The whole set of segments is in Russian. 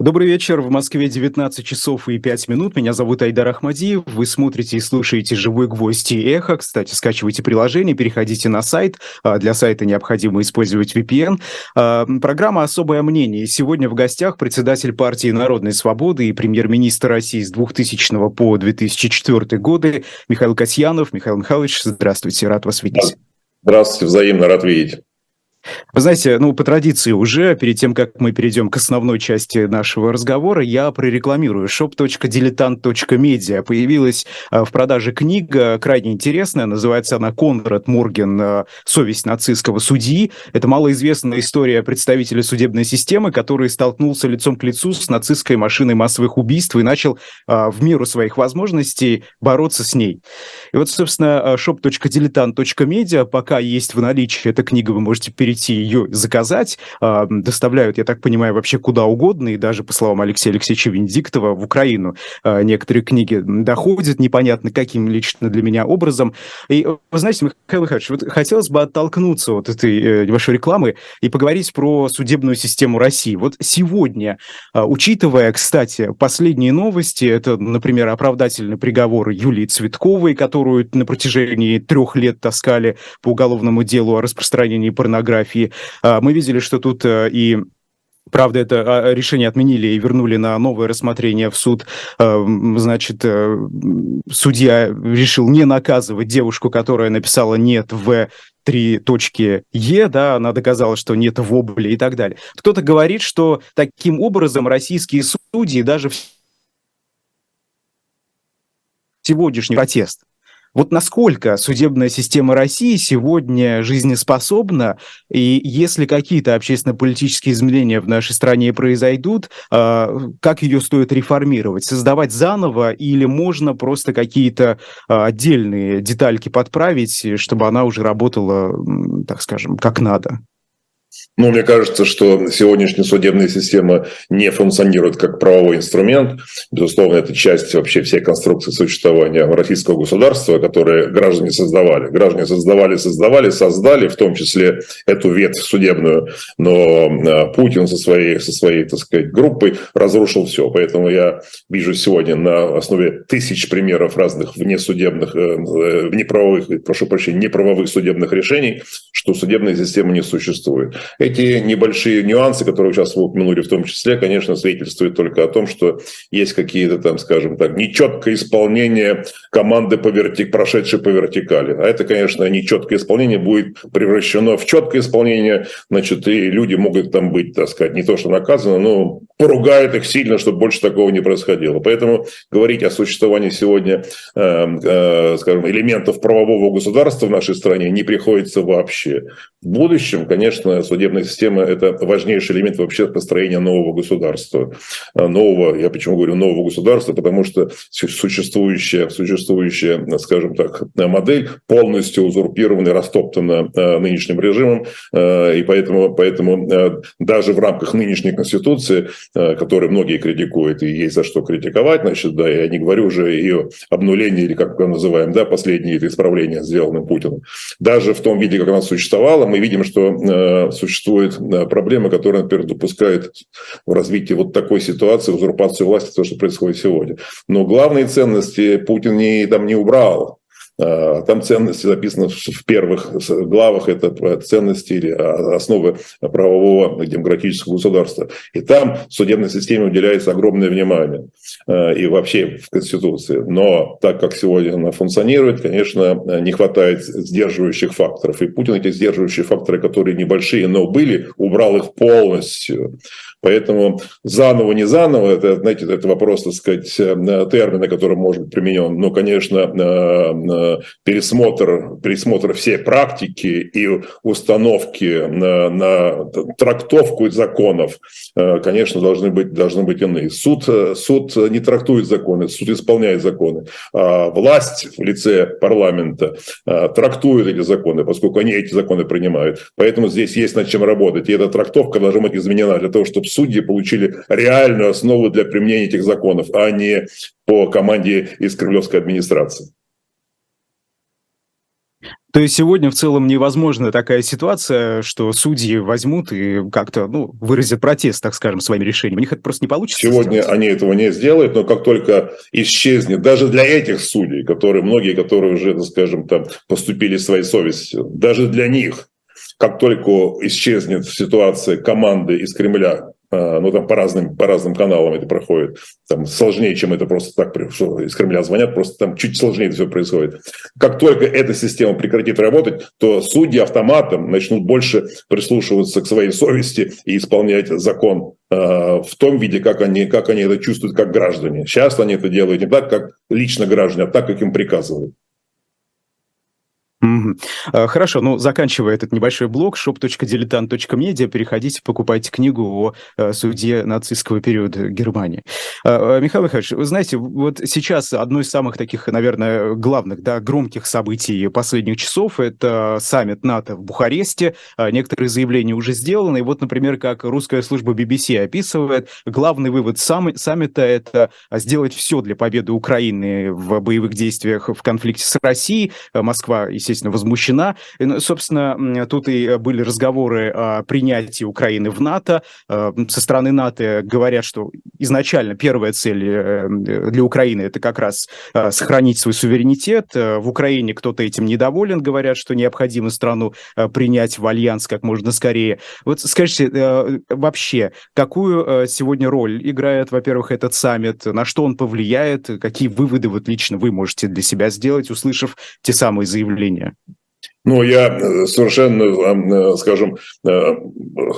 Добрый вечер. В Москве 19 часов и 5 минут. Меня зовут Айдар Ахмадиев. Вы смотрите и слушаете «Живой гвоздь» и «Эхо». Кстати, скачивайте приложение, переходите на сайт. А, для сайта необходимо использовать VPN. А, программа «Особое мнение». Сегодня в гостях председатель партии «Народной свободы» и премьер-министр России с 2000 по 2004 годы Михаил Касьянов. Михаил Михайлович, здравствуйте. Рад вас видеть. Здравствуйте. Взаимно рад видеть. Вы знаете, ну, по традиции уже, перед тем, как мы перейдем к основной части нашего разговора, я прорекламирую shop.diletant.media. Появилась а, в продаже книга, крайне интересная, называется она «Конрад Морген. А, Совесть нацистского судьи». Это малоизвестная история представителя судебной системы, который столкнулся лицом к лицу с нацистской машиной массовых убийств и начал а, в меру своих возможностей бороться с ней. И вот, собственно, shop.diletant.media, пока есть в наличии эта книга, вы можете перейти прийти ее заказать. А, доставляют, я так понимаю, вообще куда угодно, и даже, по словам Алексея Алексеевича Венедиктова, в Украину а, некоторые книги доходят, непонятно каким лично для меня образом. И, вы знаете, Михаил Михайлович, вот хотелось бы оттолкнуться от этой э, небольшой рекламы и поговорить про судебную систему России. Вот сегодня, а, учитывая, кстати, последние новости, это, например, оправдательный приговор Юлии Цветковой, которую на протяжении трех лет таскали по уголовному делу о распространении порнографии, фотографии. А, мы видели, что тут э, и Правда, это а, решение отменили и вернули на новое рассмотрение в суд. А, значит, э, судья решил не наказывать девушку, которая написала «нет» в три точки Е, да, она доказала, что нет вобли и так далее. Кто-то говорит, что таким образом российские судьи даже в сегодняшний протест вот насколько судебная система России сегодня жизнеспособна, и если какие-то общественно-политические изменения в нашей стране произойдут, а, как ее стоит реформировать? Создавать заново или можно просто какие-то а, отдельные детальки подправить, чтобы она уже работала, так скажем, как надо? Ну, мне кажется, что сегодняшняя судебная система не функционирует как правовой инструмент. Безусловно, это часть вообще всей конструкции существования российского государства, которое граждане создавали. Граждане создавали, создавали, создали, в том числе эту ветвь судебную. Но э, Путин со своей, со своей так сказать, группой разрушил все. Поэтому я вижу сегодня на основе тысяч примеров разных внесудебных, э, э, неправовых, прошу прощения, неправовых судебных решений, что судебная система не существует. Эти небольшие нюансы, которые сейчас вы упомянули в том числе, конечно, свидетельствуют только о том, что есть какие-то там, скажем так, нечеткое исполнение команды, по вертик, прошедшей по вертикали. А это, конечно, нечеткое исполнение будет превращено в четкое исполнение, значит, и люди могут там быть, так сказать, не то что наказаны, но поругают их сильно, чтобы больше такого не происходило. Поэтому говорить о существовании сегодня, э, э, скажем, элементов правового государства в нашей стране не приходится вообще. В будущем, конечно, судебная система – это важнейший элемент вообще построения нового государства. А, нового, я почему говорю нового государства, потому что существующая, существующая скажем так, модель полностью узурпирована растоптана а, нынешним режимом, а, и поэтому, поэтому даже в рамках нынешней Конституции, которую многие критикуют, и есть за что критиковать, значит, да, я не говорю уже ее обнуление, или как мы называем, да, последние исправления, сделанным Путиным. Даже в том виде, как она существовала, мы видим, что существует проблема, которая, например, допускает в развитии вот такой ситуации узурпацию власти, то, что происходит сегодня. Но главные ценности Путин не, там не убрал. А, там ценности записаны в первых главах, это ценности или а, основы правового демократического государства. И там судебной системе уделяется огромное внимание. А, и вообще в Конституции. Но так как сегодня она функционирует, конечно, не хватает сдерживающих факторов. И Путин эти сдерживающие факторы, которые небольшие, но были, убрал их полностью. Поэтому заново, не заново, это, знаете, это вопрос, так сказать, э, термина, который может быть применен. Но, конечно, э, э, пересмотр, пересмотр всей практики и установки на, на трактовку законов, конечно, должны быть, должны быть иные. Суд, суд не трактует законы, суд исполняет законы. А власть в лице парламента трактует эти законы, поскольку они эти законы принимают. Поэтому здесь есть над чем работать. И эта трактовка должна быть изменена для того, чтобы судьи получили реальную основу для применения этих законов, а не по команде из Кремлевской администрации. То есть сегодня в целом невозможна такая ситуация, что судьи возьмут и как-то ну, выразят протест, так скажем, своим решением. У них это просто не получится. Сегодня сделать. они этого не сделают, но как только исчезнет, даже для этих судей, которые, многие, которые уже, так скажем, там, поступили своей совестью, даже для них, как только исчезнет ситуация команды из Кремля, ну, там по разным, по разным каналам это проходит. Там сложнее, чем это просто так, что из Кремля звонят, просто там чуть сложнее это все происходит. Как только эта система прекратит работать, то судьи автоматом начнут больше прислушиваться к своей совести и исполнять закон э, в том виде, как они, как они это чувствуют как граждане. Сейчас они это делают не так, как лично граждане, а так, как им приказывают. Угу. Хорошо, ну, заканчивая этот небольшой блог, shop.diletant.media, переходите, покупайте книгу о э, суде нацистского периода Германии. А, Михаил Михайлович, вы знаете, вот сейчас одно из самых таких, наверное, главных, да, громких событий последних часов – это саммит НАТО в Бухаресте. Некоторые заявления уже сделаны. И вот, например, как русская служба BBC описывает, главный вывод сам, саммита – это сделать все для победы Украины в боевых действиях в конфликте с Россией. Москва, естественно, возмущена. Ну, собственно, тут и были разговоры о принятии Украины в НАТО. Э, со стороны НАТО говорят, что изначально первая цель э, для Украины это как раз э, сохранить свой суверенитет. В Украине кто-то этим недоволен, говорят, что необходимо страну принять в альянс как можно скорее. Вот скажите, вообще, какую сегодня роль играет, во-первых, этот саммит, на что он повлияет, какие выводы вот лично вы можете для себя сделать, услышав те самые заявления? Ну, я э, совершенно, э, скажем, э,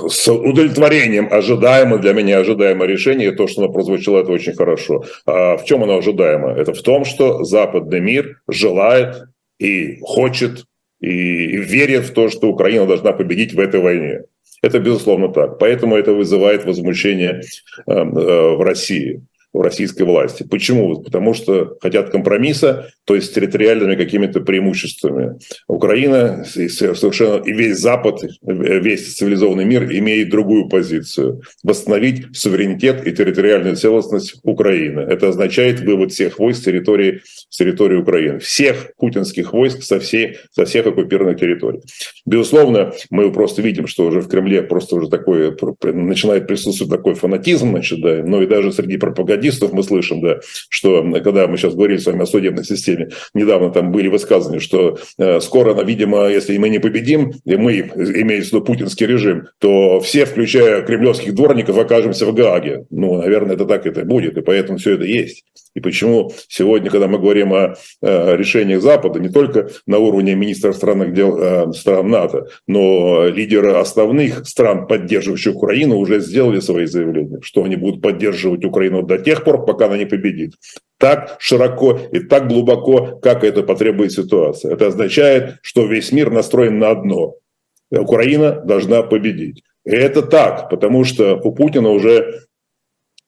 с удовлетворением ожидаемо, для меня ожидаемое решение, то, что оно прозвучало, это очень хорошо. А в чем оно ожидаемо? Это в том, что западный мир желает и хочет, и верит в то, что Украина должна победить в этой войне. Это безусловно так. Поэтому это вызывает возмущение в России российской власти. Почему? Потому что хотят компромисса, то есть с территориальными какими-то преимуществами. Украина совершенно и весь Запад, весь цивилизованный мир имеет другую позицию. Восстановить суверенитет и территориальную целостность Украины. Это означает вывод всех войск с территории, с территории Украины. Всех путинских войск со, всей, со всех оккупированных территорий. Безусловно, мы просто видим, что уже в Кремле просто уже такое начинает присутствовать такой фанатизм, значит, да, но и даже среди пропагандистов пропагандистов мы слышим, да, что когда мы сейчас говорили с вами о судебной системе, недавно там были высказывания, что э, скоро, видимо, если мы не победим, и мы, имеется в виду путинский режим, то все, включая кремлевских дворников, окажемся в Гааге. Ну, наверное, это так это будет, и поэтому все это есть. И почему сегодня, когда мы говорим о, о решениях Запада, не только на уровне министров странных дел э, стран НАТО, но лидеры основных стран, поддерживающих Украину, уже сделали свои заявления, что они будут поддерживать Украину до тех пор, пока она не победит. Так широко и так глубоко, как это потребует ситуация. Это означает, что весь мир настроен на одно. Украина должна победить. И это так, потому что у Путина уже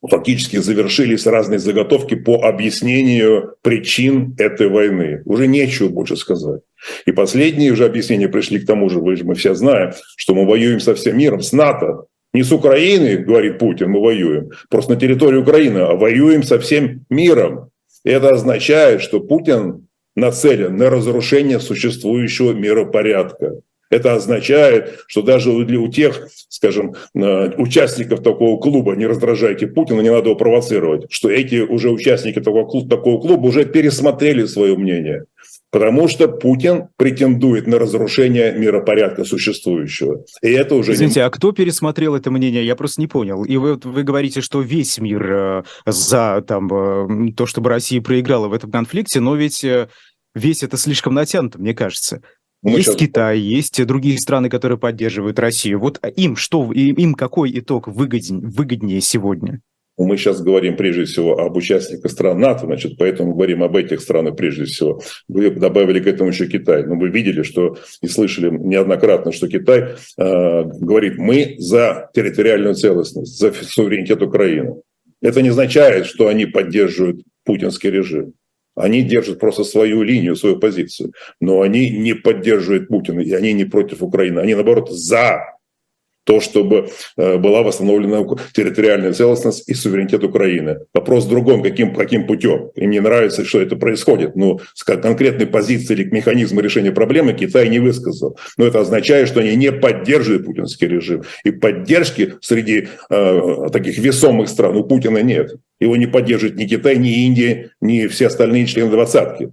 фактически завершились разные заготовки по объяснению причин этой войны. Уже нечего больше сказать. И последние уже объяснения пришли к тому же мы все знаем, что мы воюем со всем миром, с НАТО. Не с Украиной, говорит Путин, мы воюем, просто на территории Украины, а воюем со всем миром. И это означает, что Путин нацелен на разрушение существующего миропорядка. Это означает, что даже у тех, скажем, э, участников такого клуба, не раздражайте Путина, не надо его провоцировать, что эти уже участники такого клуба, такого клуба уже пересмотрели свое мнение. Потому что Путин претендует на разрушение миропорядка существующего. И это уже... Извините, не... а кто пересмотрел это мнение? Я просто не понял. И вы, вы говорите, что весь мир э, за там, э, то, чтобы Россия проиграла в этом конфликте, но ведь э, весь это слишком натянуто, мне кажется. Мы есть сейчас... Китай, есть другие страны, которые поддерживают Россию. Вот им что, им какой итог выгоднее, выгоднее сегодня? Мы сейчас говорим прежде всего об участниках стран НАТО, значит, поэтому говорим об этих странах прежде всего. Вы добавили к этому еще Китай. Но вы видели, что и слышали неоднократно, что Китай э, говорит, мы за территориальную целостность, за суверенитет Украины. Это не означает, что они поддерживают путинский режим. Они держат просто свою линию, свою позицию. Но они не поддерживают Путина, и они не против Украины. Они, наоборот, за то, чтобы э, была восстановлена территориальная целостность и суверенитет Украины. Вопрос в другом, каким, каким путем. Им не нравится, что это происходит. Но с конкретной позиции или механизма решения проблемы Китай не высказал. Но это означает, что они не поддерживают путинский режим. И поддержки среди э, таких весомых стран у Путина нет. Его не поддерживает ни Китай, ни Индия, ни все остальные члены двадцатки.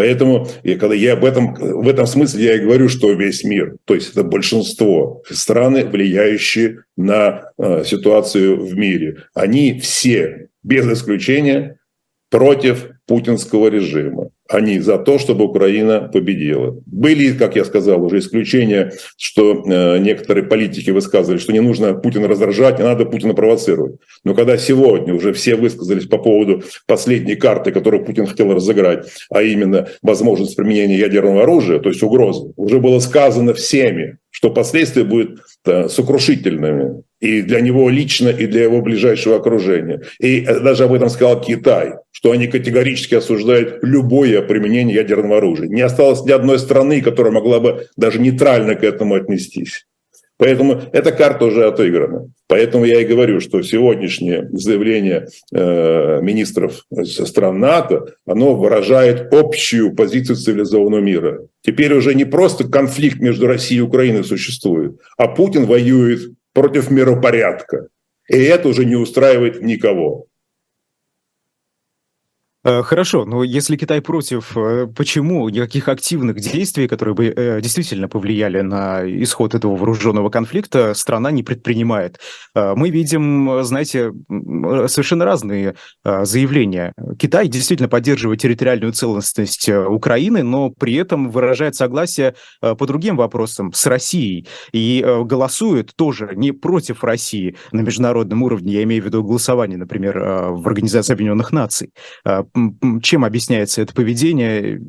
Поэтому, и когда я об этом, в этом смысле я и говорю, что весь мир, то есть это большинство страны, влияющие на э, ситуацию в мире, они все, без исключения, против путинского режима. Они за то, чтобы Украина победила. Были, как я сказал, уже исключения, что э, некоторые политики высказывали, что не нужно Путина раздражать, не надо Путина провоцировать. Но когда сегодня уже все высказались по поводу последней карты, которую Путин хотел разыграть, а именно возможность применения ядерного оружия, то есть угрозы, уже было сказано всеми, что последствия будут да, сокрушительными и для него лично, и для его ближайшего окружения. И даже об этом сказал Китай, что они категорически осуждают любое применение ядерного оружия. Не осталось ни одной страны, которая могла бы даже нейтрально к этому отнестись. Поэтому эта карта уже отыграна. Поэтому я и говорю, что сегодняшнее заявление э, министров стран НАТО, оно выражает общую позицию цивилизованного мира. Теперь уже не просто конфликт между Россией и Украиной существует, а Путин воюет против миропорядка. И это уже не устраивает никого. Э, хорошо, но если Китай против, э, почему никаких активных действий, которые бы э, действительно повлияли на исход этого вооруженного конфликта, страна не предпринимает? Мы видим, знаете, совершенно разные заявления. Китай действительно поддерживает территориальную целостность Украины, но при этом выражает согласие по другим вопросам с Россией и голосует тоже не против России на международном уровне, я имею в виду голосование, например, в Организации Объединенных Наций чем объясняется это поведение?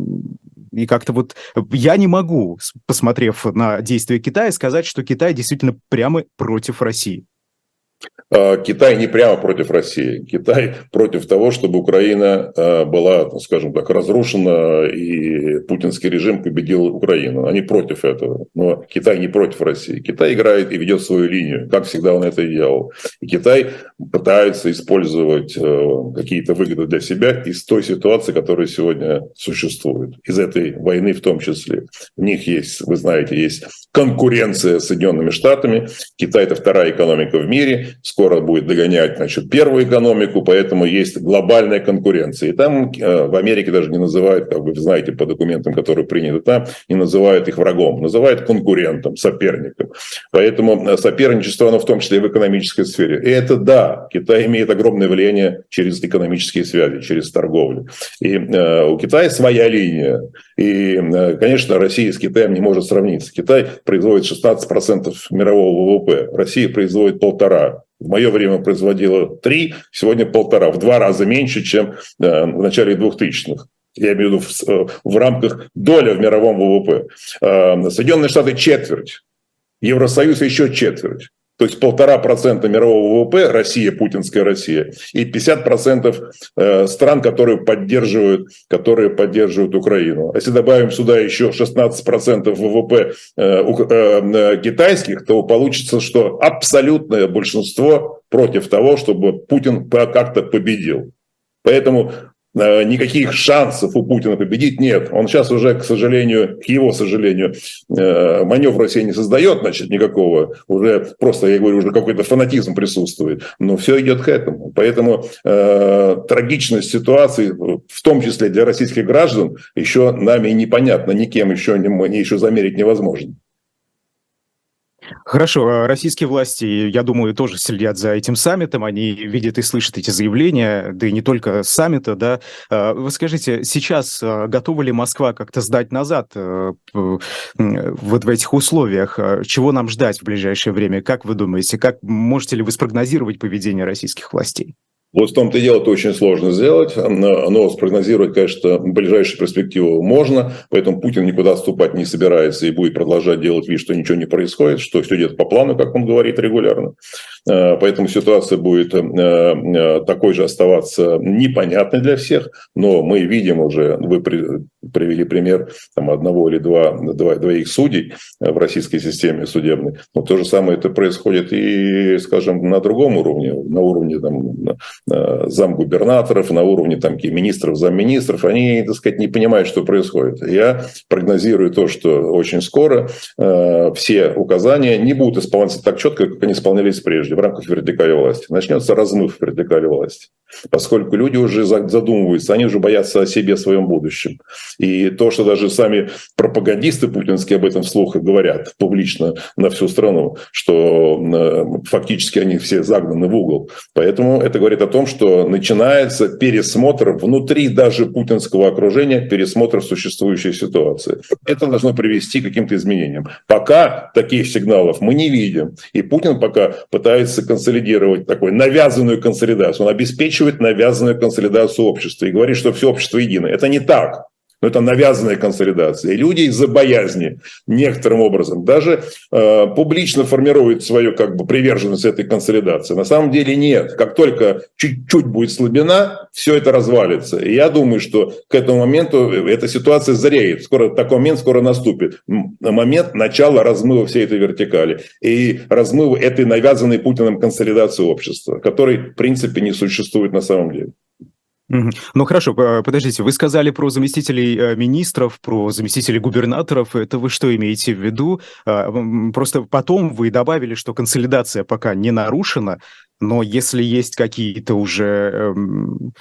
И как-то вот я не могу, посмотрев на действия Китая, сказать, что Китай действительно прямо против России. А, Китай не прямо против России. Китай против того, чтобы Украина а, была, скажем так, разрушена и путинский режим победил Украину. Они против этого. Но Китай не против России. Китай играет и ведет свою линию, как всегда он это и делал. И Китай пытается использовать э, какие-то выгоды для себя из той ситуации, которая сегодня существует. Из этой войны в том числе. У них есть, вы знаете, есть конкуренция с Соединенными Штатами. Китай – это вторая экономика в мире скоро будет догонять значит, первую экономику, поэтому есть глобальная конкуренция. И там э, в Америке даже не называют, как вы знаете, по документам, которые приняты там, не называют их врагом, называют конкурентом, соперником. Поэтому э, соперничество, оно в том числе и в экономической сфере. И это да, Китай имеет огромное влияние через экономические связи, через торговлю. И э, у Китая своя линия. И, э, конечно, Россия с Китаем не может сравниться. Китай производит 16% мирового ВВП, Россия производит полтора. В мое время производила 3, сегодня полтора, в два раза меньше, чем э, в начале 2000-х. Я имею в виду в, э, в рамках доля в мировом ВВП. Э, Соединенные Штаты четверть, Евросоюз еще четверть. То есть полтора процента мирового ВВП, Россия, путинская Россия, и 50 процентов э, стран, которые поддерживают, которые поддерживают Украину. Если добавим сюда еще 16 процентов ВВП э, э, китайских, то получится, что абсолютное большинство против того, чтобы Путин как-то победил. Поэтому никаких шансов у Путина победить нет. Он сейчас уже, к сожалению, к его сожалению, э, маневра себе не создает, значит, никакого. Уже просто, я говорю, уже какой-то фанатизм присутствует. Но все идет к этому. Поэтому э, трагичность ситуации, в том числе для российских граждан, еще нами непонятно, никем еще, не, еще замерить невозможно. Хорошо, а российские власти, я думаю, тоже следят за этим саммитом, они видят и слышат эти заявления, да и не только саммита, да. А, вы скажите, сейчас а, готова ли Москва как-то сдать назад э, вот в этих условиях? Чего нам ждать в ближайшее время? Как вы думаете, как можете ли вы спрогнозировать поведение российских властей? Вот в том-то и дело, это очень сложно сделать, но спрогнозировать, конечно, ближайшую перспективу можно, поэтому Путин никуда отступать не собирается и будет продолжать делать вид, что ничего не происходит, что все идет по плану, как он говорит регулярно. Э, поэтому ситуация будет э, э, такой же оставаться непонятной для всех, но мы видим уже, вы привели пример там, одного или два, два, двоих судей в российской системе судебной. Но то же самое это происходит и, скажем, на другом уровне, на уровне там, замгубернаторов, на уровне там, министров, замминистров. Они, так сказать, не понимают, что происходит. Я прогнозирую то, что очень скоро э, все указания не будут исполняться так четко, как они исполнялись прежде в рамках вертикали власти. Начнется размыв вертикали власти поскольку люди уже задумываются, они уже боятся о себе, о своем будущем. И то, что даже сами пропагандисты путинские об этом вслух говорят публично на всю страну, что э, фактически они все загнаны в угол. Поэтому это говорит о том, что начинается пересмотр внутри даже путинского окружения, пересмотр существующей ситуации. Это должно привести к каким-то изменениям. Пока таких сигналов мы не видим. И Путин пока пытается консолидировать такую навязанную консолидацию. Он обеспечивает навязанную консолидацию общества и говорит, что все общество единое. Это не так. Но это навязанная консолидация. И люди из-за боязни некоторым образом даже э, публично формируют свою как бы приверженность этой консолидации. На самом деле нет. Как только чуть-чуть будет слабина, все это развалится. И я думаю, что к этому моменту эта ситуация зареет. Скоро такой момент скоро наступит. Момент начала размыва всей этой вертикали. И размыва этой навязанной Путиным консолидации общества, которой в принципе не существует на самом деле. Ну хорошо, подождите, вы сказали про заместителей э, министров, про заместителей губернаторов. Это вы что имеете в виду? А, просто потом вы добавили, что консолидация пока не нарушена, но если есть какие-то уже, эм,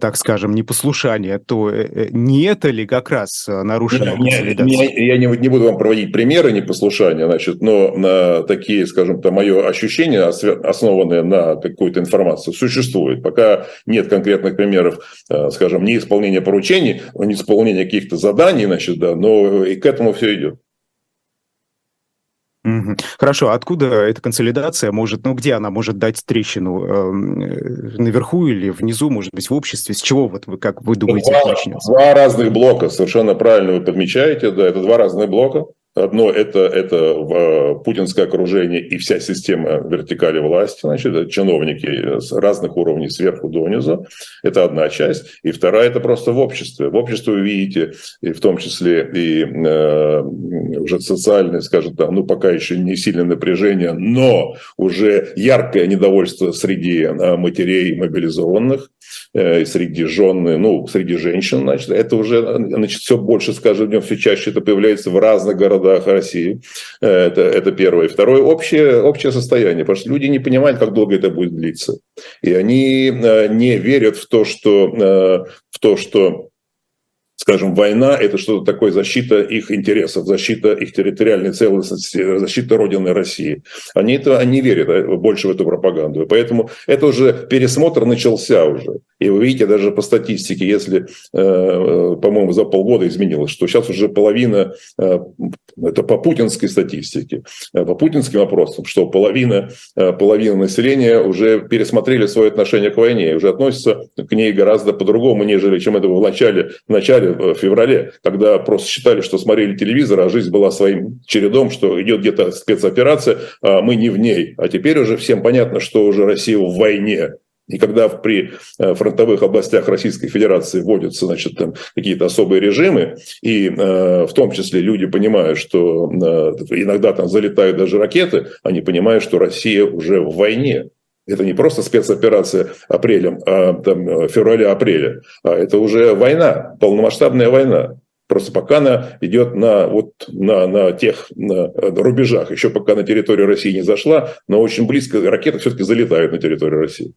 так скажем, непослушания, то э, э, не это ли как раз э, консолидации? Я не, не буду вам проводить примеры непослушания, значит, но на такие, скажем то мое ощущение, основанное на какой-то информации, существует. Пока нет конкретных примеров, скажем, неисполнения поручений, неисполнения каких-то заданий, значит, да, но и к этому все идет. Хорошо, откуда эта консолидация может, ну где она может дать трещину? Эм, э, наверху или внизу, может быть, в обществе? С чего вот вы, как вы думаете, два, начнется? Два разных блока, совершенно правильно вы подмечаете, да, это два разных блока. Одно это, это э, путинское окружение и вся система вертикали власти, значит, чиновники с разных уровней сверху донизу. Это одна часть. И вторая это просто в обществе. В обществе вы видите, и в том числе и э, уже социальное, скажем так, ну пока еще не сильное напряжение, но уже яркое недовольство среди э, матерей мобилизованных, э, среди жен, ну, среди женщин, значит, это уже значит, все больше, скажем, все чаще это появляется в разных городах городах России. Э, это, это первое. Второе, общее, общее состояние, потому что люди не понимают, как долго это будет длиться. И они э, не верят в то, что, э, в то, что скажем, война – это что-то такое защита их интересов, защита их территориальной целостности, защита Родины России. Они, это, они верят больше в эту пропаганду. Поэтому это уже пересмотр начался уже. И вы видите даже по статистике, если, по-моему, за полгода изменилось, что сейчас уже половина это по путинской статистике, э, по путинским вопросам, что половина, э, половина населения уже пересмотрели свое отношение к войне и уже относятся к ней гораздо по-другому, нежели чем это было в начале, в начале в феврале, когда просто считали, что смотрели телевизор, а жизнь была своим чередом, что идет где-то спецоперация, а мы не в ней. А теперь уже всем понятно, что уже Россия в войне, и когда при э, фронтовых областях Российской Федерации вводятся значит, там какие-то особые режимы, и э, в том числе люди понимают, что э, иногда там залетают даже ракеты, они понимают, что Россия уже в войне. Это не просто спецоперация апрелем, а там, февраля-апреля, а это уже война, полномасштабная война. Просто пока она идет на, вот, на, на тех на рубежах, еще пока на территорию России не зашла, но очень близко ракеты все-таки залетают на территорию России.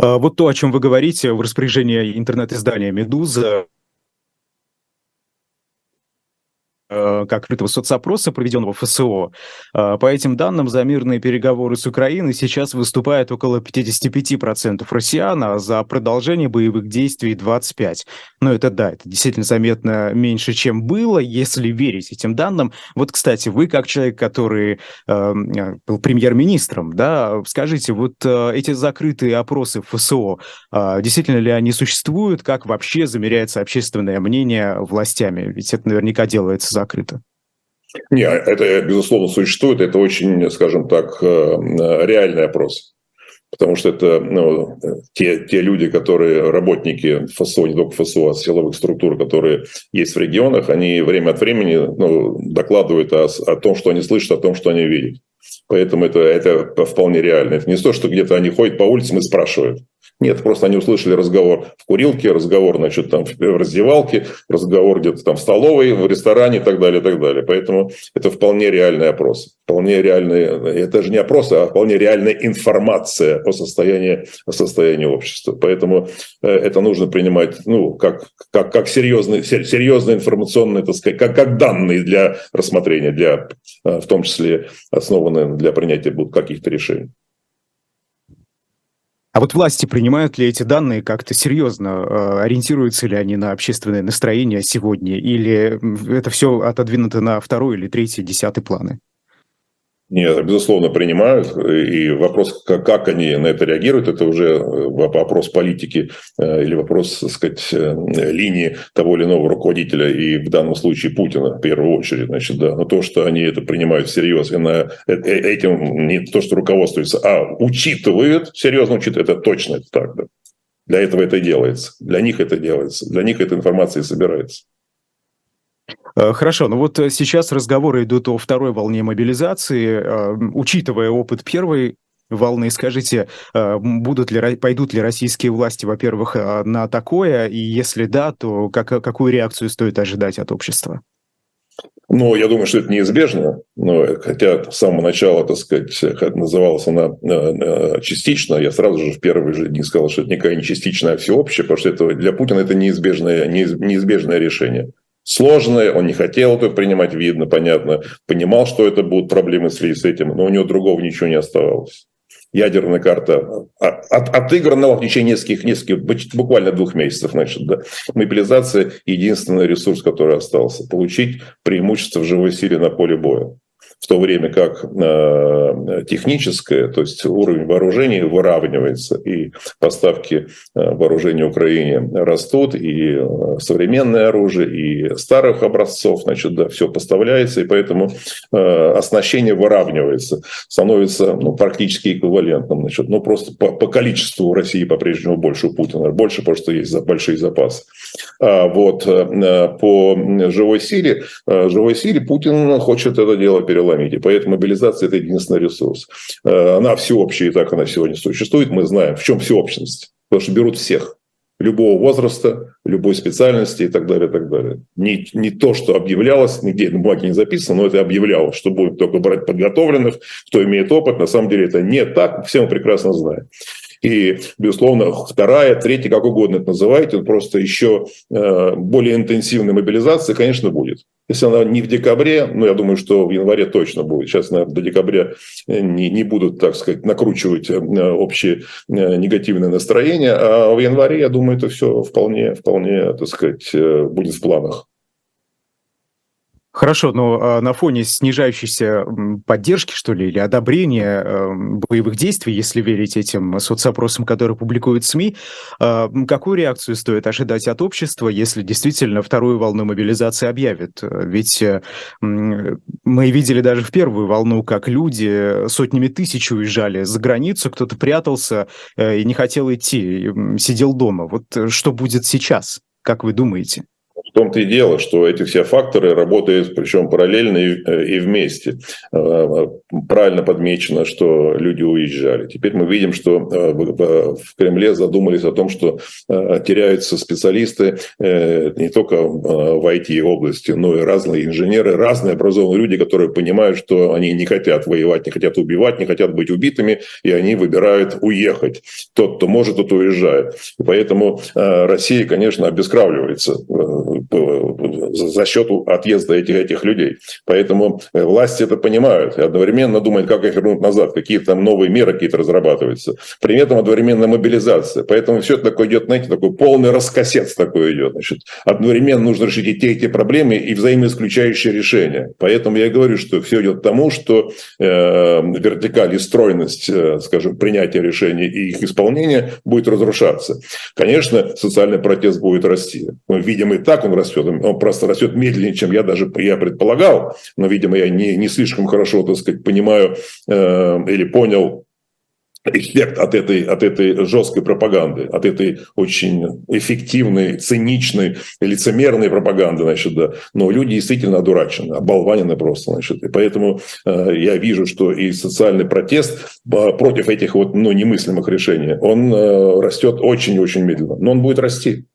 А, вот то, о чем вы говорите, в распоряжении интернет-издания «Медуза» Э, как открытого соцопроса, проведенного ФСО. Э, по этим данным, за мирные переговоры с Украиной сейчас выступает около 55% россиян, а за продолжение боевых действий 25%. Но это да, это действительно заметно меньше, чем было, если верить этим данным. Вот, кстати, вы как человек, который э, был премьер-министром, да, скажите, вот э, эти закрытые опросы ФСО, э, действительно ли они существуют, как вообще замеряется общественное мнение властями? Ведь это наверняка делается закрыто. Нет, это, безусловно, существует. Это очень, скажем так, э, реальный опрос. потому что это ну, те, те люди, которые работники ФСО, не только ФСО, а силовых структур, которые есть в регионах, они время от времени ну, докладывают о, о том, что они слышат, о том, что они видят. Поэтому это, это вполне реально. Это не то, что где-то они ходят по улицам и спрашивают. Нет, просто они услышали разговор в курилке, разговор, значит, там в раздевалке, разговор где-то там в столовой, в ресторане и так далее, и так далее. Поэтому это вполне реальный опрос. Вполне реальный, это же не опрос, а вполне реальная информация о состоянии, о состоянии общества. Поэтому э, это нужно принимать, ну, как, как, как серьезные, серьезные информационные, так сказать, как, как данные для рассмотрения, для, э, в том числе основанные для принятия каких-то решений. А вот власти принимают ли эти данные как-то серьезно? Э, ориентируются ли они на общественное настроение сегодня? Или это все отодвинуто на второй или третий, десятый планы? Нет, безусловно, принимают. И вопрос, как, они на это реагируют, это уже э, вопрос политики э, или вопрос, так сказать, линии того или иного руководителя, и в данном случае Путина в первую очередь. Значит, да. Но то, что они это принимают всерьез, и на этим не то, что руководствуются, а учитывают, серьезно учитывают, это точно это так. Да. Для этого это делается. Для них это делается. Для них эта информация собирается. Э, хорошо, ну вот сейчас разговоры идут о второй волне мобилизации. Учитывая опыт первой волны. Скажите, будут ли, пойдут ли российские власти, во-первых, на такое, и если да, то как, какую реакцию стоит ожидать от общества? Ну, я думаю, что это неизбежно, но хотя с самого начала, так сказать, называлась она э, э, частично, я сразу же в первые же дни сказал, что это никакая не частичная, а всеобщая, потому что это, для Путина это неизбежное, неизбежное решение. Сложное, он не хотел это принимать, видно, понятно, понимал, что это будут проблемы с этим, но у него другого ничего не оставалось ядерная карта от, отыграна в течение нескольких, нескольких, буквально двух месяцев. Значит, да. Мобилизация – единственный ресурс, который остался. Получить преимущество в живой силе на поле боя в то время как э, техническое, то есть уровень вооружений выравнивается, и поставки э, вооружения Украине растут, и э, современное оружие, и старых образцов, значит, да, все поставляется, и поэтому оснащение выравнивается, становится ну, практически эквивалентным, значит, ну просто по, по количеству России по-прежнему больше у Путина, больше, потому что есть большие запасы. А вот по живой силе, живой силе Путин хочет это дело переломить И поэтому мобилизация – это единственный ресурс. Э, она всеобщая, и так она сегодня существует. Мы знаем, в чем всеобщность. Потому что берут всех любого возраста, любой специальности и так далее, и так далее. Не, не то, что объявлялось, нигде на бумаге не записано, но это объявлялось, что будем только брать подготовленных, кто имеет опыт. На самом деле это не так, все мы прекрасно знаем. И, безусловно, вторая, третья, как угодно это называйте, просто еще э, более интенсивная мобилизация, конечно, будет. Если она не в декабре, ну, я думаю, что в январе точно будет. Сейчас, наверное, до декабря э, не, не будут, так сказать, накручивать э, общее негативное настроение, а в январе, я думаю, это все вполне, вполне, так сказать, будет в планах. Хорошо, но а, на фоне снижающейся поддержки, что ли, или одобрения э, боевых действий, если верить этим соцопросам, которые публикуют СМИ, э, какую реакцию стоит ожидать от общества, если действительно вторую волну мобилизации объявят? Ведь э, мы видели даже в первую волну, как люди сотнями тысяч уезжали за границу, кто-то прятался э, и не хотел идти, сидел дома. Вот что будет сейчас, как вы думаете? В том-то и дело, что эти все факторы работают, причем параллельно и, э, и вместе. Э, правильно подмечено, что люди уезжали. Теперь мы видим, что э, в Кремле задумались о том, что теряются специалисты не только в IT-области, но и разные инженеры, разные образованные люди, которые понимают, что они не хотят воевать, не хотят убивать, не хотят быть убитыми, и они выбирают уехать. Тот, кто может, тот уезжает. И поэтому Россия, конечно, обескравливается за счет отъезда этих, этих людей. Поэтому э, власти это понимают и одновременно думают, как их вернуть назад, какие там новые меры какие-то разрабатываются. При этом одновременно мобилизация. Поэтому все это такое идет, знаете, такой полный раскосец такой идет. Значит, одновременно нужно решить и те, и те проблемы, и взаимоисключающие решения. Поэтому я говорю, что все идет к тому, что э, вертикаль и стройность, э, скажем, принятия решений и их исполнения будет разрушаться. Конечно, социальный протест будет расти. Мы видим и так он растет. Он просто растет медленнее, чем я даже я предполагал. Но, видимо, я не, не слишком хорошо, так сказать, понимаю э, или понял эффект от этой, от этой жесткой пропаганды, от этой очень эффективной, циничной, лицемерной пропаганды, значит, да. Но люди действительно одурачены, оболванены просто, значит. И поэтому э, я вижу, что и социальный протест против этих вот, ну, немыслимых решений, он э, растет очень-очень медленно, но он будет расти.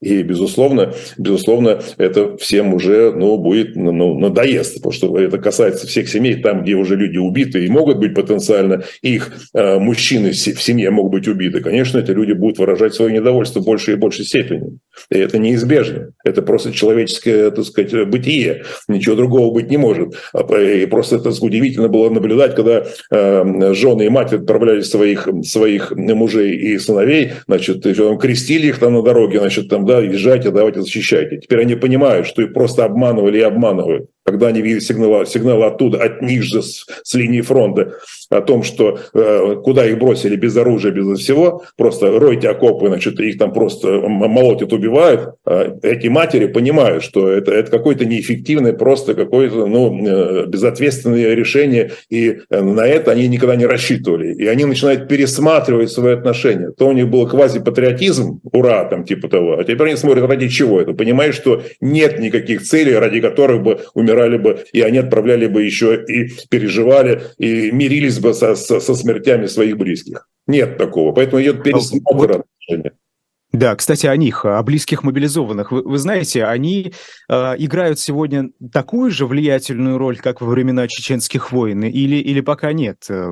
И, безусловно, безусловно, это всем уже ну, будет ну, надоест, потому что это касается всех семей, там, где уже люди убиты и могут быть потенциально, их э, мужчины в семье могут быть убиты. Конечно, эти люди будут выражать свое недовольство в большей и большей степени. И это неизбежно. Это просто человеческое, так сказать, бытие. Ничего другого быть не может. А, и просто это удивительно было наблюдать, когда э, жены и мать отправляли своих, своих мужей и сыновей, значит, крестили их там на дороге, значит, там да, езжайте, давайте защищайте. Теперь они понимают, что их просто обманывали и обманывают когда они видят сигналы, сигналы оттуда, от них же с, с линии фронта, о том, что э, куда их бросили без оружия, без всего, просто ройте окопы, значит, их там просто молотят, убивают, э, эти матери понимают, что это, это какое-то неэффективное, просто какое-то ну, э, безответственное решение, и э, на это они никогда не рассчитывали. И они начинают пересматривать свои отношения. То у них был квазипатриотизм, ура, там типа того, а теперь они смотрят, ради чего это. Понимаешь, что нет никаких целей, ради которых бы умирали умирали бы, и они отправляли бы еще и переживали, и мирились бы со, со, со смертями своих близких. Нет такого. Поэтому идет пересмотр отношения. Да, кстати, о них, о близких мобилизованных. Вы, вы знаете, они э, играют сегодня такую же влиятельную роль, как во времена чеченских войн, или, или пока нет? Э,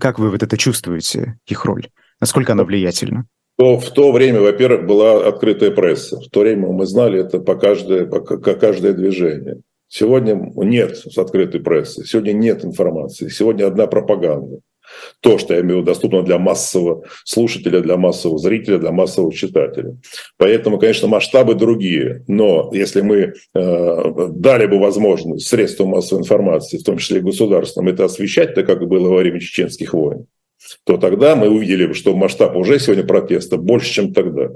как вы вот это чувствуете, их роль? Насколько она влиятельна? то в то время, во-первых, была открытая пресса. В то время мы знали это по каждое, по, по каждое движение. Сегодня нет открытой прессы, сегодня нет информации, сегодня одна пропаганда. То, что я имею в виду, доступно для массового слушателя, для массового зрителя, для массового читателя. Поэтому, конечно, масштабы другие. Но если мы э, дали бы возможность средствам массовой информации, в том числе и государственным, это освещать, так как было во время чеченских войн, то тогда мы увидели бы, что масштаб уже сегодня протеста больше, чем тогда.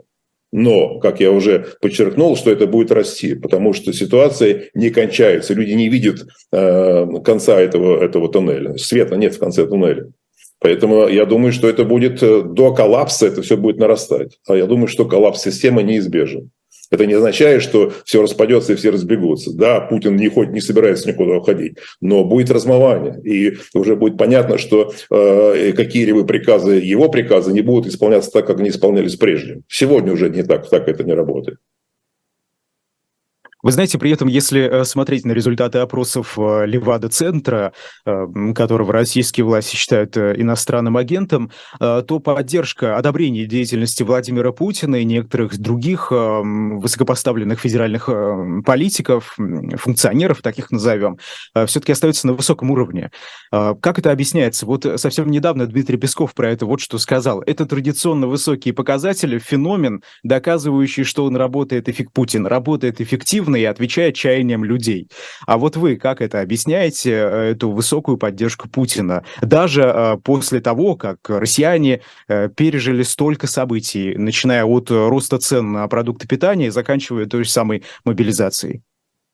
Но, как я уже подчеркнул, что это будет расти, потому что ситуация не кончается. Люди не видят э, конца этого, этого туннеля. Света нет в конце туннеля. Поэтому я думаю, что это будет э, до коллапса, это все будет нарастать. А я думаю, что коллапс системы неизбежен. Это не означает, что все распадется и все разбегутся. Да, Путин не, хоть, не собирается никуда уходить, но будет размывание. И уже будет понятно, что э, какие-либо приказы, его приказы не будут исполняться так, как они исполнялись прежде. Сегодня уже не так, так это не работает. Вы знаете, при этом, если э, смотреть на результаты опросов э, Левада-центра, э, которого российские власти считают иностранным агентом, то поддержка, одобрение деятельности Владимира Путина и некоторых других высокопоставленных федеральных политиков, функционеров, таких назовем, все-таки остается на высоком уровне. Как это объясняется? Вот совсем недавно Дмитрий Песков про это вот что сказал. Это традиционно высокие показатели, феномен, доказывающий, что он работает, эффект Путин работает эффективно, и отвечает чаяниям людей. А вот вы как это объясняете, э, эту высокую поддержку Путина? Даже э, после того, как россияне э, пережили столько событий, начиная от роста цен на продукты питания и заканчивая той же самой мобилизацией.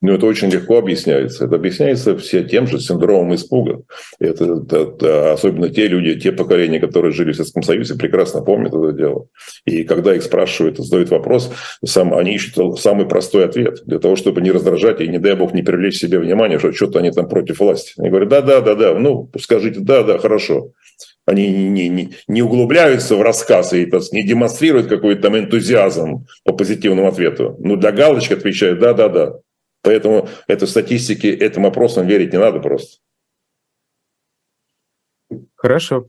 Ну, это очень легко объясняется. Это объясняется все тем же синдромом испуга. Это, это, это особенно те люди, те поколения, которые жили в Советском Союзе, прекрасно помнят это дело. И когда их спрашивают, задают вопрос, сам, они ищут самый простой ответ для того, чтобы не раздражать и, не дай бог, не привлечь себе внимание, что что-то они там против власти. Они говорят, да-да-да-да, ну, скажите, да-да, хорошо они не, не, не углубляются в рассказ и не демонстрируют какой-то там энтузиазм по позитивному ответу. Ну, для галочки отвечают «да-да-да». Поэтому этой статистике, этим опросам верить не надо просто. Хорошо.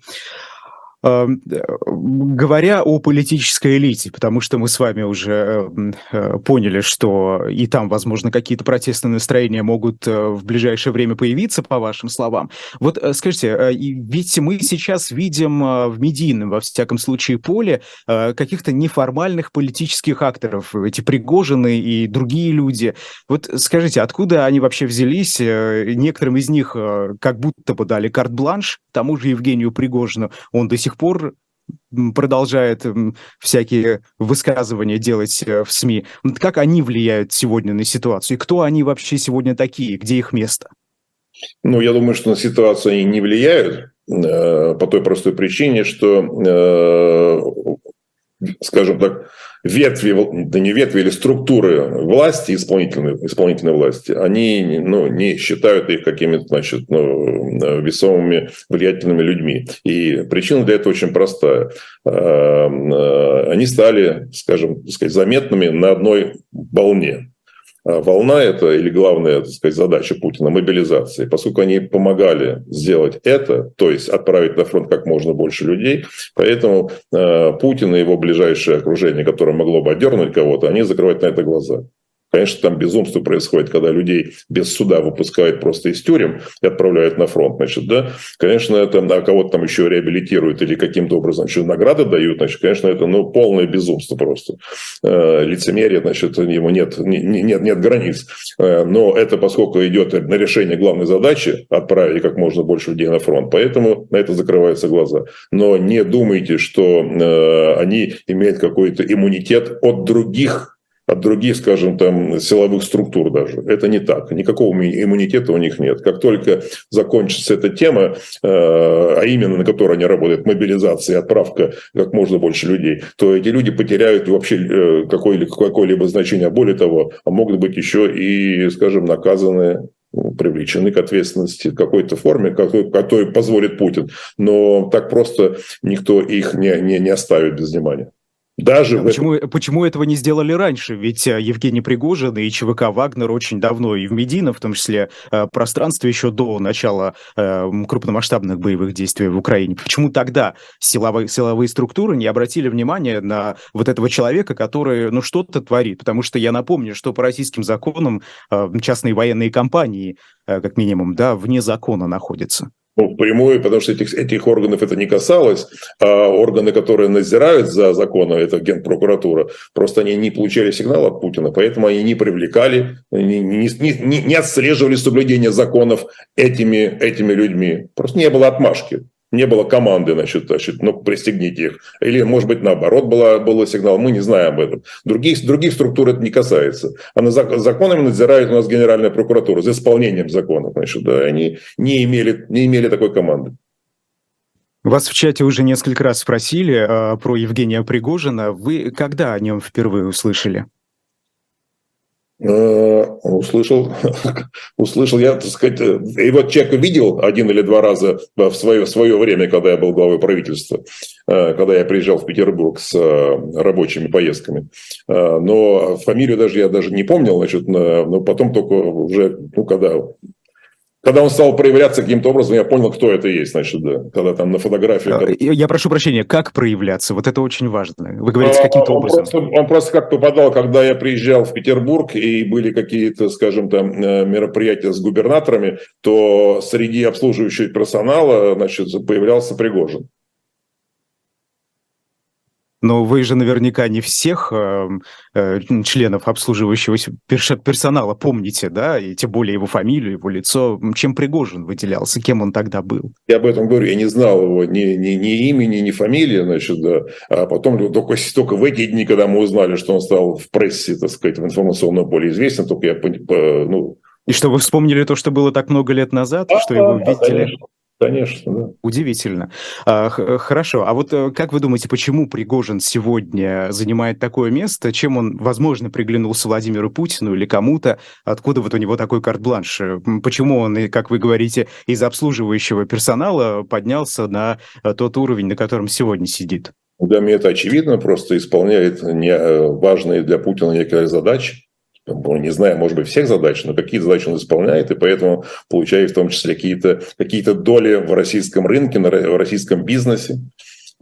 Говоря о политической элите, потому что мы с вами уже э, э, поняли, что и там, возможно, какие-то протестные настроения могут э, в ближайшее время появиться, по вашим словам. Вот скажите, ведь мы сейчас видим в медийном, во всяком случае, поле каких-то неформальных политических акторов, эти Пригожины и другие люди. Вот скажите, откуда они вообще взялись? Некоторым из них как будто бы дали карт-бланш, тому же Евгению Пригожину, он до сих сих пор продолжает всякие высказывания делать э, в СМИ. Как они влияют сегодня на ситуацию? И кто они вообще сегодня такие? Где их место? Ну, я думаю, что на ситуацию они не влияют. по той простой причине, что, скажем так, ветви, да не ветви, или структуры власти, исполнительной, исполнительной власти, они ну, не считают их какими-то, значит, ну, весомыми, влиятельными людьми. И причина для этого очень простая. Они стали, скажем, сказать, заметными на одной волне. А волна это, или главная так сказать, задача Путина – мобилизации. Поскольку они помогали сделать это, то есть отправить на фронт как можно больше людей, поэтому э, Путин и его ближайшее окружение, которое могло бы отдернуть кого-то, они закрывают на это глаза. Конечно, там безумство происходит, когда людей без суда выпускают просто из тюрем и отправляют на фронт. Значит, да, конечно, это а кого-то там еще реабилитируют или каким-то образом еще награды дают. Значит, конечно, это ну, полное безумство просто. Э, лицемерие, значит, ему нет, нет, нет границ. Э, но это поскольку идет на решение главной задачи отправить как можно больше людей на фронт, поэтому на это закрываются глаза. Но не думайте, что э, они имеют какой-то иммунитет от других от других, скажем, там, силовых структур даже. Это не так. Никакого иммунитета у них нет. Как только закончится эта тема, э, а именно на которой они работают, мобилизация и отправка как можно больше людей, то эти люди потеряют вообще э, какое-либо, значение. Более того, а могут быть еще и, скажем, наказаны привлечены к ответственности в какой-то форме, которой, которой позволит Путин. Но так просто никто их не, не, не оставит без внимания. Даже а почему, этом... почему этого не сделали раньше? Ведь э, Евгений Пригожин и ЧВК «Вагнер» очень давно и в Медино, в том числе э, пространстве еще до начала э, крупномасштабных боевых действий в Украине. Почему тогда силовые, силовые структуры не обратили внимания на вот этого человека, который ну, что-то творит? Потому что я напомню, что по российским законам частные военные компании, как минимум, да, вне закона находятся ну, прямую, потому что этих, этих органов это не касалось, а органы, которые надзирают за законом, это генпрокуратура, просто они не получали сигнал от Путина, поэтому они не привлекали, не, не, не, не отслеживали соблюдение законов этими, этими людьми. Просто не было отмашки не было команды, значит, значит, ну, пристегните их. Или, может быть, наоборот, была, был сигнал, мы не знаем об этом. Других, других структур это не касается. А на законами надзирает у нас Генеральная прокуратура за исполнением закона. Значит, да, они не имели, не имели такой команды. Вас в чате уже несколько раз спросили э, про Евгения Пригожина. Вы когда о нем впервые услышали? Э, услышал, услышал я, так сказать, э, вот человека видел один или два раза в свое, в свое время, когда я был главой правительства, э, когда я приезжал в Петербург с рабочими поездками. Но фамилию даже я даже не помнил, значит, но потом только уже, ну, когда когда он стал проявляться каким-то образом, я понял, кто это есть, значит, да. Когда там на фотографии... А, я прошу прощения, как проявляться? Вот это очень важно. Вы говорите, а, каким-то образом. Просто, он просто как попадал, когда я приезжал в Петербург, и были какие-то, скажем, там э, мероприятия с губернаторами, то среди обслуживающего персонала, значит, появлялся Пригожин. Но вы же наверняка не всех э, э, членов обслуживающего персонала помните, да, и тем более его фамилию, его лицо. Чем Пригожин выделялся, кем он тогда был? Я об этом говорю, я не знал его ни, ни, ни имени, ни фамилии, значит, да. А потом только, только в эти дни, когда мы узнали, что он стал в прессе, так сказать, в информационном поле известен, только я, ну, и что вы вспомнили то, что было так много лет назад, а, что его видели? Конечно. Конечно, да. Удивительно. А, хорошо. А вот э, как вы думаете, почему Пригожин сегодня занимает такое место? Чем он, возможно, приглянулся Владимиру Путину или кому-то? Откуда вот у него такой карт-бланш? Почему он, как вы говорите, из обслуживающего персонала поднялся на э, тот уровень, на котором сегодня сидит? Да, мне это очевидно, просто исполняет э, важные для Путина некие задачи не знаю, может быть, всех задач, но какие задачи он исполняет, и поэтому получает в том числе какие-то какие доли в российском рынке, в российском бизнесе.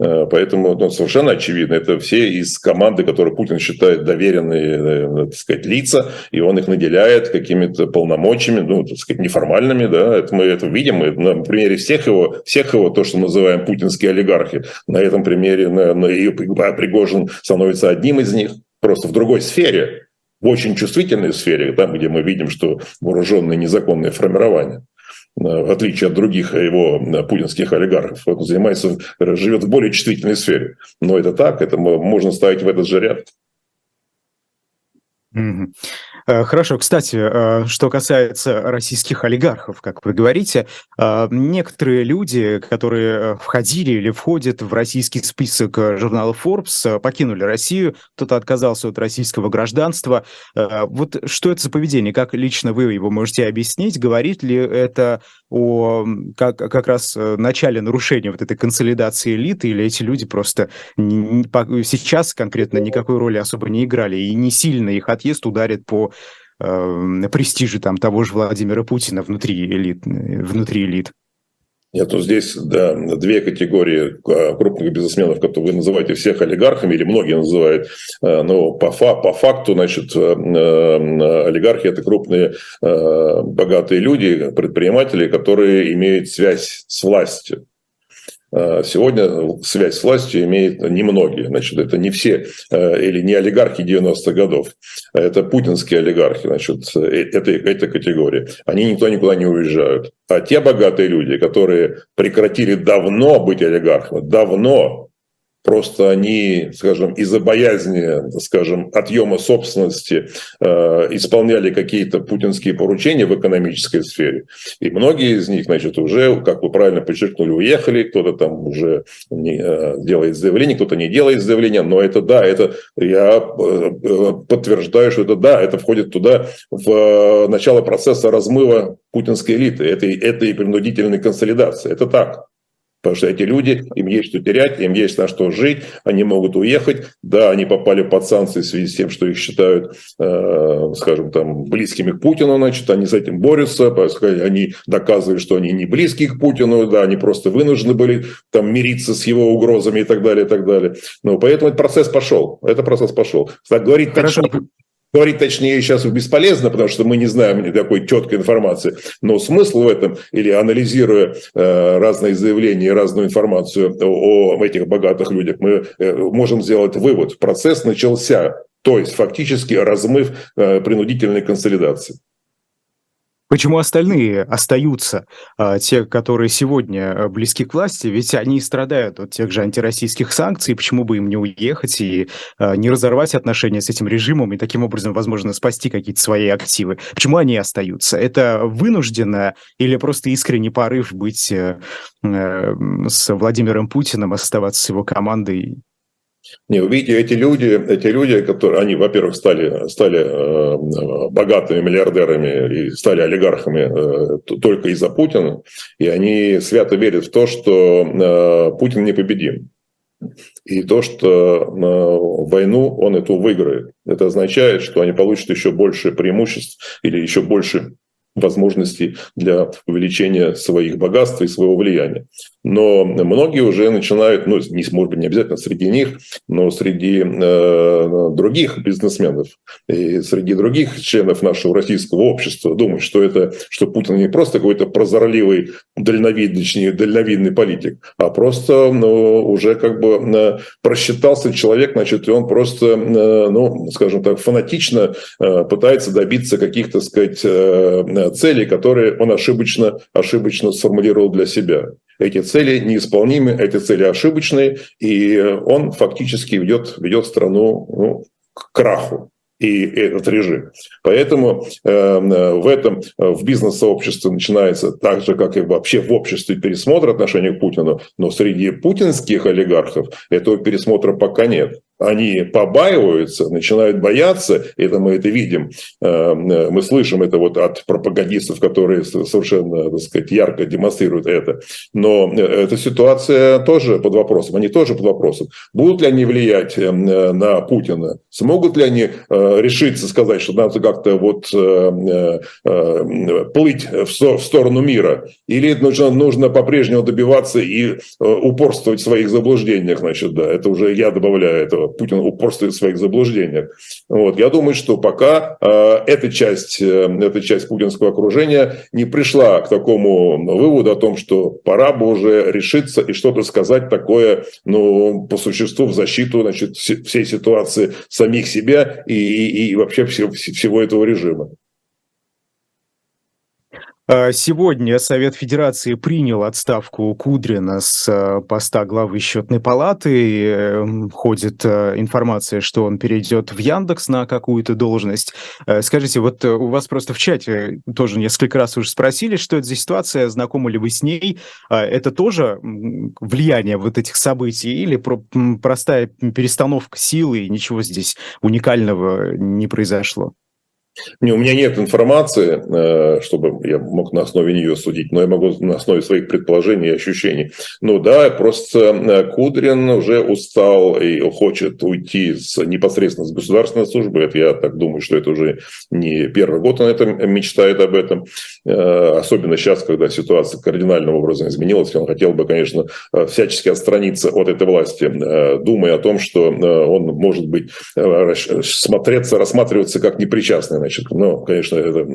Э, поэтому ну, совершенно очевидно, это все из команды, которые Путин считает доверенные, э, так сказать, лица, и он их наделяет какими-то полномочиями, ну, так сказать, неформальными, да, это мы это видим, мы на примере всех его, всех его, то, что называем путинские олигархи, на этом примере на, на, и Пригожин становится одним из них, просто в другой сфере, в очень чувствительной сфере, там, где мы видим, что вооруженные незаконные формирования, э, в отличие от других его э, путинских олигархов, он занимается, живет в более чувствительной сфере. Но это так, это можно ставить в этот же ряд. Mm-hmm. Э, хорошо, кстати, э, что касается российских олигархов, как вы говорите, э, некоторые люди, которые входили или входят в российский список журнала Forbes, покинули Россию, кто-то отказался от российского гражданства. Вот что это за поведение? Как лично вы его можете объяснить? Говорит ли это о как, как раз начале нарушения вот этой консолидации элиты, или эти люди просто сейчас конкретно никакой роли особо не играли, и не сильно их отъезд ударит по э, престиже там того же Владимира Путина внутри элит, внутри элит? Нет, ну здесь да, две категории а, крупных бизнесменов, которые вы называете всех олигархами, или многие называют, э, но по, по факту, значит, э, э, олигархи – это крупные богатые люди, предприниматели, которые имеют связь с властью. Э, сегодня связь с властью имеют немногие. Значит, это не все э, или не олигархи 90-х годов. Это путинские олигархи, значит, это, эта категория. Они никто никуда не уезжают. А те богатые люди, которые прекратили давно быть олигархами, давно, Просто они, скажем, из-за боязни, скажем, отъема собственности э, исполняли какие-то путинские поручения в экономической сфере. И многие из них, значит, уже, как вы правильно подчеркнули, уехали, кто-то там уже не, э, делает заявление, кто-то не делает заявление, но это да, это я э, подтверждаю, что это да, это входит туда в э, начало процесса размыва путинской элиты, этой, этой принудительной консолидации. Это так. Потому что эти люди, им есть что терять, им есть на что жить, они могут уехать. Да, они попали под санкции в связи с тем, что их считают, э, скажем, там, близкими к Путину, значит, они с этим борются, они доказывают, что они не близки к Путину, да, они просто вынуждены были там мириться с его угрозами и так далее, и так далее. Ну, поэтому этот процесс пошел, этот процесс пошел. Так говорить Хорошо. точнее, Говорить точнее сейчас бесполезно, потому что мы не знаем никакой четкой информации. Но смысл в этом, или анализируя э, разные заявления разную информацию о этих богатых людях, мы э, можем сделать вывод. Процесс начался, то есть фактически размыв э, принудительной консолидации. Почему остальные остаются, а, те, которые сегодня а, близки к власти, ведь они страдают от тех же антироссийских санкций, почему бы им не уехать и а, не разорвать отношения с этим режимом и таким образом, возможно, спасти какие-то свои активы? Почему они остаются? Это вынужденно или просто искренний порыв быть э, э, с Владимиром Путиным, оставаться с его командой не, увидите, эти люди, эти люди, которые, они, во-первых, стали, стали э, богатыми миллиардерами и стали олигархами э, только из-за Путина, и они свято верят в то, что э, Путин непобедим. И то, что э, войну он эту выиграет. Это означает, что они получат еще больше преимуществ или еще больше возможностей для увеличения своих богатств и своего влияния. Но многие уже начинают, ну, не, может быть, не обязательно среди них, но среди э, других бизнесменов и среди других членов нашего российского общества думать, что это, что Путин не просто какой-то прозорливый, дальновидный, дальновидный политик, а просто ну, уже как бы э, просчитался человек, значит, и он просто, э, ну, скажем так, фанатично э, пытается добиться каких-то, сказать, э, целей, которые он ошибочно, ошибочно сформулировал для себя. Эти цели неисполнимы, эти цели ошибочные, и он фактически ведет, ведет страну ну, к краху и этот режим. Поэтому э, в этом в бизнес-сообществе начинается так же, как и вообще в обществе пересмотр отношения к Путину, но среди путинских олигархов этого пересмотра пока нет они побаиваются, начинают бояться, это мы это видим, э, мы слышим это вот от пропагандистов, которые совершенно, так сказать, ярко демонстрируют это. Но э, эта ситуация тоже под вопросом, они тоже под вопросом. Будут ли они влиять э, на Путина? Смогут ли они решиться сказать, что надо как-то вот плыть в сторону мира? Или нужно, нужно по-прежнему добиваться и упорствовать в своих заблуждениях? Значит, да, это уже я добавляю этого Путин упорствует в своих заблуждениях. Вот. Я думаю, что пока э, эта, часть, э, эта часть путинского окружения не пришла к такому выводу о том, что пора бы уже решиться и что-то сказать такое, ну, по существу в защиту значит, всей ситуации самих себя и, и, и вообще всего, всего этого режима. А, сегодня Совет Федерации принял отставку Кудрина с а, поста главы счетной палаты. Эм, ходит а, информация, что он перейдет в Яндекс на какую-то должность. Скажите, вот у вас просто в чате тоже несколько раз уже спросили, что это за ситуация, знакомы ли вы с ней? Это тоже влияние вот этих событий или простая перестановка силы и ничего здесь уникального не произошло? Не, у меня нет информации, э, чтобы я мог на основе нее судить, но я могу на основе своих предположений и ощущений. Ну да, просто э, Кудрин уже устал и хочет уйти с, непосредственно с государственной службы. Это я так думаю, что это уже не первый год он это мечтает об этом. Э, особенно сейчас, когда ситуация кардинальным образом изменилась. Он хотел бы, конечно, всячески отстраниться от этой власти, думая о том, что он может быть смотреться, рассматриваться как непричастный значит, ну, конечно, это,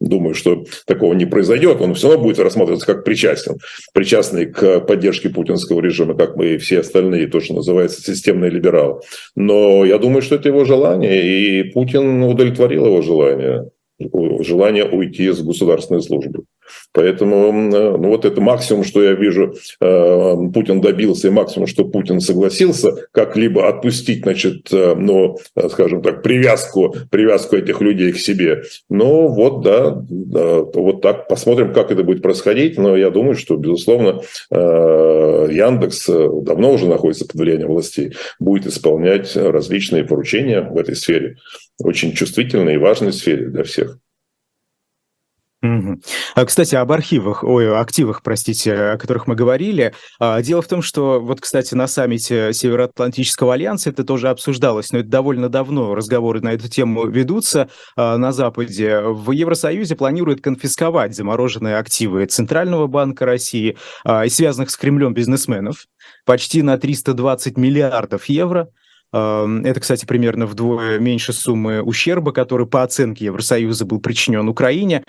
думаю, что такого не произойдет, он все равно будет рассматриваться как причастен, причастный к поддержке путинского режима, как мы и все остальные, то, что называется системный либерал. Но я думаю, что это его желание, и Путин удовлетворил его желание, желание уйти с государственной службы. Поэтому ну, вот это максимум, что я вижу, э, Путин добился, и максимум, что Путин согласился как-либо отпустить, значит, э, ну, скажем так, привязку, привязку этих людей к себе. Ну вот, да, да, вот так посмотрим, как это будет происходить. Но я думаю, что, безусловно, э, Яндекс давно уже находится под влиянием властей, будет исполнять различные поручения в этой сфере, очень чувствительной и важной сфере для всех. Угу. Кстати, об архивах, ой, активах, простите, о которых мы говорили. А, дело в том, что вот, кстати, на саммите Североатлантического альянса это тоже обсуждалось, но это довольно давно разговоры на эту тему ведутся а, на Западе. В Евросоюзе планируют конфисковать замороженные активы Центрального банка России и связанных с Кремлем бизнесменов почти на 320 миллиардов евро. Это, кстати, примерно вдвое меньше суммы ущерба, который по оценке Евросоюза был причинен Украине.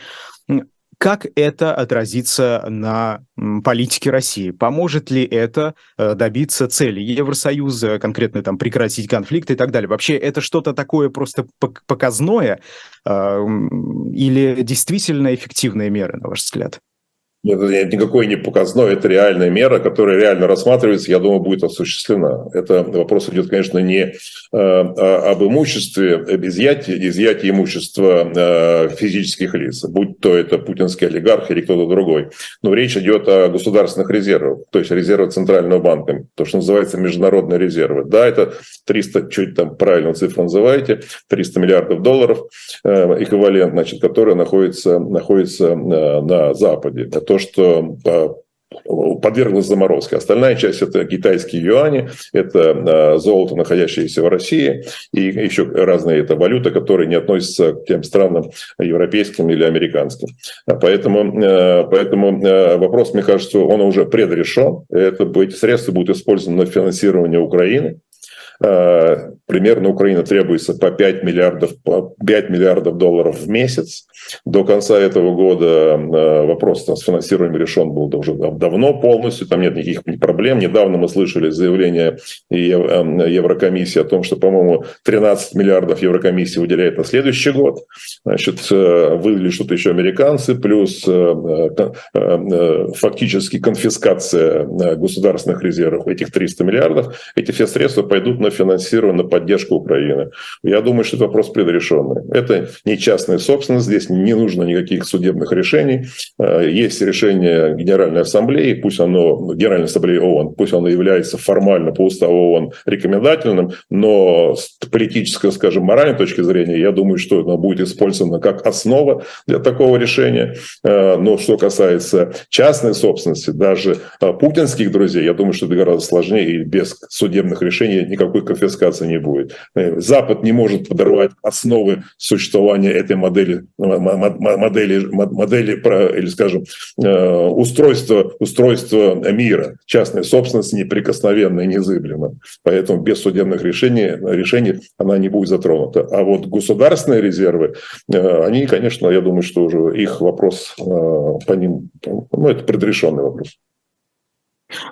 Как это отразится на политике России? Поможет ли это э, добиться цели Евросоюза, конкретно там прекратить конфликт и так далее? Вообще это что-то такое просто показное или действительно эффективные меры, на ваш взгляд? Это никакой не показной, это реальная мера, которая реально рассматривается, я думаю, будет осуществлена. Это вопрос идет, конечно, не э, а, об имуществе, об изъятии, изъятии имущества э, физических лиц, будь то это путинский олигарх или кто-то другой. Но речь идет о государственных резервах, то есть резервах Центрального банка, то, что называется международные резервы. Да, это 300, чуть там правильно цифру называете, 300 миллиардов долларов э, эквивалент, значит, которые находятся, находятся на Западе. Это что а, подверглась заморозке. Остальная часть – это китайские юани, это а, золото, находящееся в России, и еще разные это валюты, которые не относятся к тем странам европейским или американским. А поэтому, поэтому вопрос, мне кажется, он уже предрешен. Это, эти средства будут использованы на финансирование Украины. Э, примерно Украина требуется по 5 миллиардов, по 5 миллиардов долларов в месяц. До конца этого года э, вопрос с финансированием решен был уже давно полностью, там нет никаких проблем. Недавно мы слышали заявление э, Еврокомиссии о том, что, по-моему, 13 миллиардов Еврокомиссия выделяет на следующий год. Значит, выделили что-то еще американцы, плюс фактически конфискация государственных резервов этих 300 миллиардов. Эти все средства пойдут на на финансирование, на поддержку Украины. Я думаю, что это вопрос предрешенный. Это не частная собственность, здесь не нужно никаких судебных решений. Э, есть решение Генеральной Ассамблеи, пусть оно, Генеральной Ассамблеи ООН, пусть оно является формально по уставу ООН рекомендательным, но с политической, скажем, моральной точки зрения, я думаю, что оно будет использовано как основа для такого решения. Э, но что касается частной собственности, даже э, путинских друзей, я думаю, что это гораздо сложнее и без судебных решений никакой никакой конфискации не будет. Э, Запад не может подорвать основы существования этой модели, модели, модели или, скажем, э, устройства, устройства мира. Частная собственность неприкосновенна и незыблема. Поэтому без судебных решений, решений она не будет затронута. А вот государственные резервы, э, они, конечно, я думаю, что уже их вопрос по ним, ну, это предрешенный вопрос.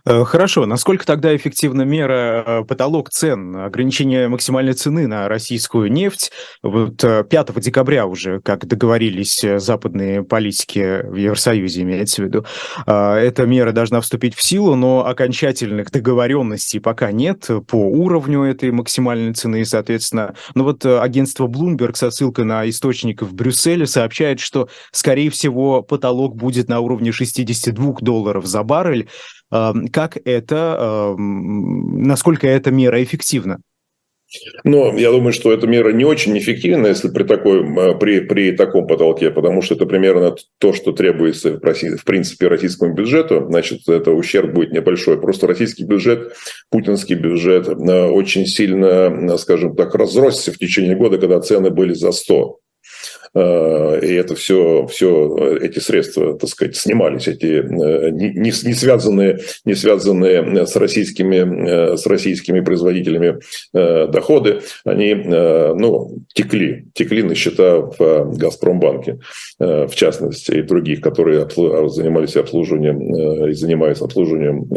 Э, хорошо. Насколько тогда эффективна мера э, потолок цен, ограничение максимальной цены на российскую нефть? Вот 5 э, декабря уже, как договорились западные политики в Евросоюзе, имеется в виду, эта мера должна вступить в силу, но окончательных договоренностей пока нет по уровню этой максимальной цены, соответственно. Но вот агентство Bloomberg со ссылкой на источников в Брюсселе сообщает, что, скорее всего, потолок будет на уровне 62 долларов за баррель, как это, насколько эта мера эффективна? Но я думаю, что эта мера не очень эффективна, если при, такой, при, при таком потолке, потому что это примерно то, что требуется в, России, в принципе российскому бюджету. Значит, это ущерб будет небольшой. Просто российский бюджет, путинский бюджет очень сильно, скажем так, разросся в течение года, когда цены были за 100. Э, и это все, все эти средства, так сказать, снимались, эти э, не, не связанные, не связанные с российскими, э, с российскими производителями доходы, они ну, текли, текли на счета в Газпромбанке, в частности, и других, которые занимались обслуживанием и занимаются обслуживанием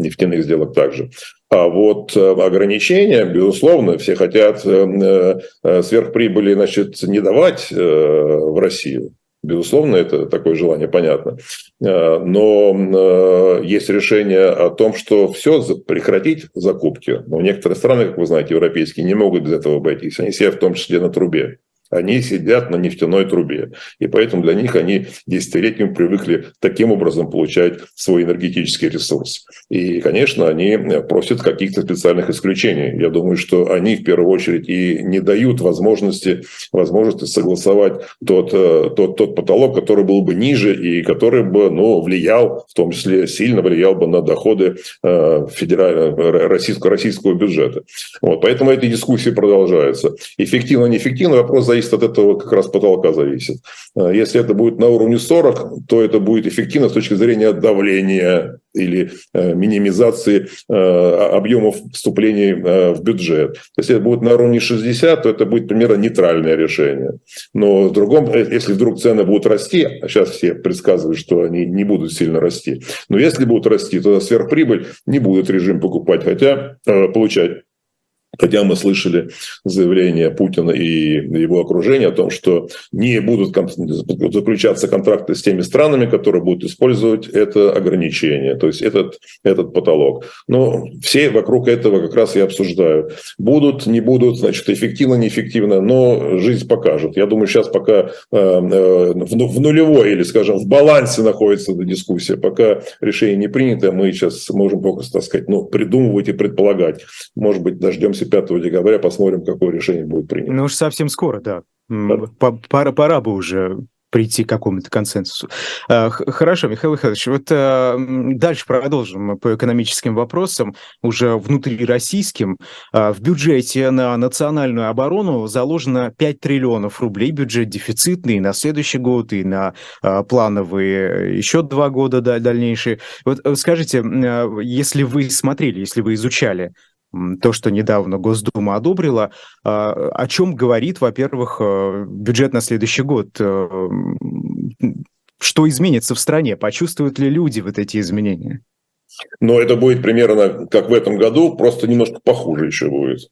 нефтяных сделок также. А вот э, ограничения, безусловно, все хотят э, э, сверхприбыли, значит, не давать в Россию. Безусловно, это такое желание понятно. Но есть решение о том, что все, прекратить закупки. Но некоторые страны, как вы знаете, европейские, не могут без этого обойтись. Они сидят в том числе на трубе они сидят на нефтяной трубе. И поэтому для них они десятилетиями привыкли таким образом получать свой энергетический ресурс. И, конечно, они просят каких-то специальных исключений. Я думаю, что они в первую очередь и не дают возможности, возможности согласовать тот, э, тот, тот потолок, который был бы ниже и который бы ну, влиял, в том числе сильно влиял бы на доходы э, федерального, российского, российского бюджета. Вот, поэтому эти дискуссии продолжаются. Эффективно, неэффективно, вопрос зависит зависит от этого, как раз потолка зависит. А если это будет на уровне 40, то это будет эффективно с точки зрения давления или э, минимизации э, объемов вступлений э, в бюджет. Если это будет на уровне 60, то это будет примерно нейтральное решение. Но в другом, если вдруг цены будут расти, а сейчас все предсказывают, что они не будут сильно расти, но если будут расти, то сверхприбыль не будет режим покупать, хотя получать Хотя мы слышали заявление Путина и его окружения о том, что не будут заключаться контракты с теми странами, которые будут использовать это ограничение, то есть этот, этот потолок. Но все вокруг этого как раз и обсуждают. Будут, не будут, значит, эффективно, неэффективно, но жизнь покажет. Я думаю, сейчас пока э, э, в нулевой или, скажем, в балансе находится эта дискуссия, пока решение не принято, мы сейчас можем только, так сказать, ну, придумывать и предполагать. Может быть, дождемся 5 декабря, посмотрим, какое решение будет принято. Ну уж совсем скоро, да. Пора, пора бы уже прийти к какому-то консенсусу. А, хорошо, Михаил Михайлович, вот а, дальше продолжим по экономическим вопросам, уже внутрироссийским. А, в бюджете на национальную оборону заложено 5 триллионов рублей, бюджет дефицитный на следующий год и на плановые еще два года дальнейшие. Вот э, скажите, если вы смотрели, если вы изучали то, что недавно Госдума одобрила, а, о чем говорит, во-первых, э, бюджет на следующий год? Э, что изменится в стране? Почувствуют ли люди вот эти изменения? Но это будет примерно как в этом году, просто немножко похуже еще будет.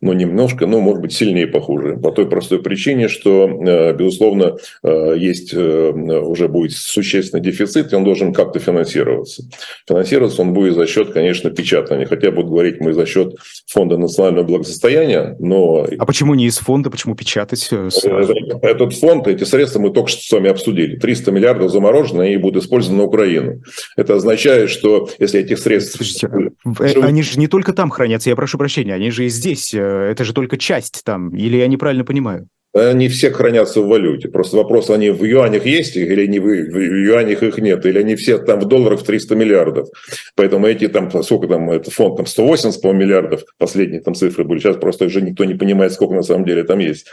Но немножко, но может быть сильнее похуже. По той простой причине, что, э, безусловно, э, есть э, уже будет существенный дефицит, и он должен как-то финансироваться. Финансироваться он будет за счет, конечно, печатания. Хотя будут говорить мы за счет фонда национального благосостояния, но... А почему не из фонда, почему печатать? Этот фонд, эти средства мы только что с вами обсудили. 300 миллиардов заморожены и будут использованы на Украину. Это означает, что если этих средств... Слушайте, э, они же не только там хранятся, я прошу прощения, они же и здесь. Э, это же только часть там. Или я неправильно понимаю? Они все хранятся в валюте. Просто вопрос, они в юанях есть или они в, юанях их нет, или они все там в долларах в 300 миллиардов. Поэтому эти там, сколько там, это фонд там 180, по миллиардов, последние там цифры были, сейчас просто уже никто не понимает, сколько на самом деле там есть.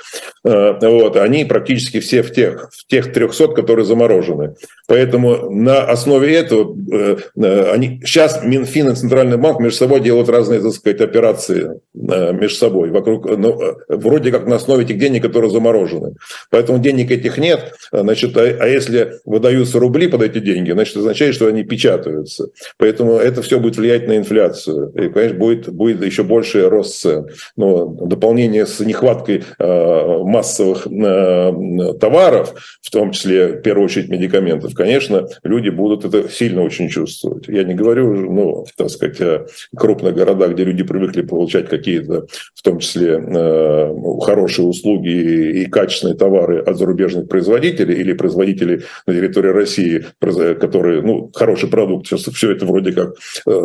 А, вот, они практически все в тех, в тех 300, которые заморожены. Поэтому на основе этого э, э, они, сейчас Минфин и Центральный банк между собой делают разные, так сказать, операции э, между собой. Вокруг, ну, вроде как на основе этих денег, которые заморожены. Поэтому денег этих нет. Значит, а, а если выдаются рубли под эти деньги, значит, означает, что они печатаются. Поэтому это все будет влиять на инфляцию. И, конечно, будет, будет еще больше рост цен. Но дополнение с нехваткой э, массовых э, товаров, в том числе, в первую очередь, медикаментов, конечно, люди будут это сильно очень чувствовать. Я не говорю, ну, так сказать, о крупных городах, где люди привыкли получать какие-то, в том числе, э, хорошие услуги и качественные товары от зарубежных производителей или производителей на территории России, которые, ну, хороший продукт, сейчас все это вроде как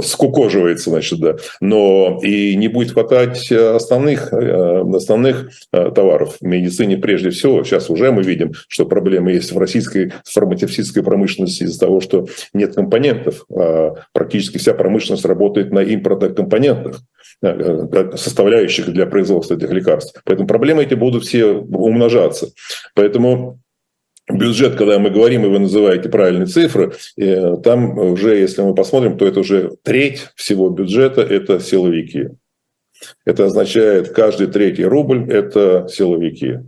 скукоживается, значит, да, но и не будет хватать основных, основных товаров. В медицине прежде всего, сейчас уже мы видим, что проблемы есть в российской фармацевтической промышленности из-за того, что нет компонентов. А практически вся промышленность работает на импортных компонентах э, составляющих для производства этих лекарств. Поэтому проблемы эти будут все умножаться. Поэтому бюджет, когда мы говорим, и вы называете правильные цифры, э, там уже, если мы посмотрим, то это уже треть всего бюджета – это силовики. Это означает, каждый третий рубль – это силовики.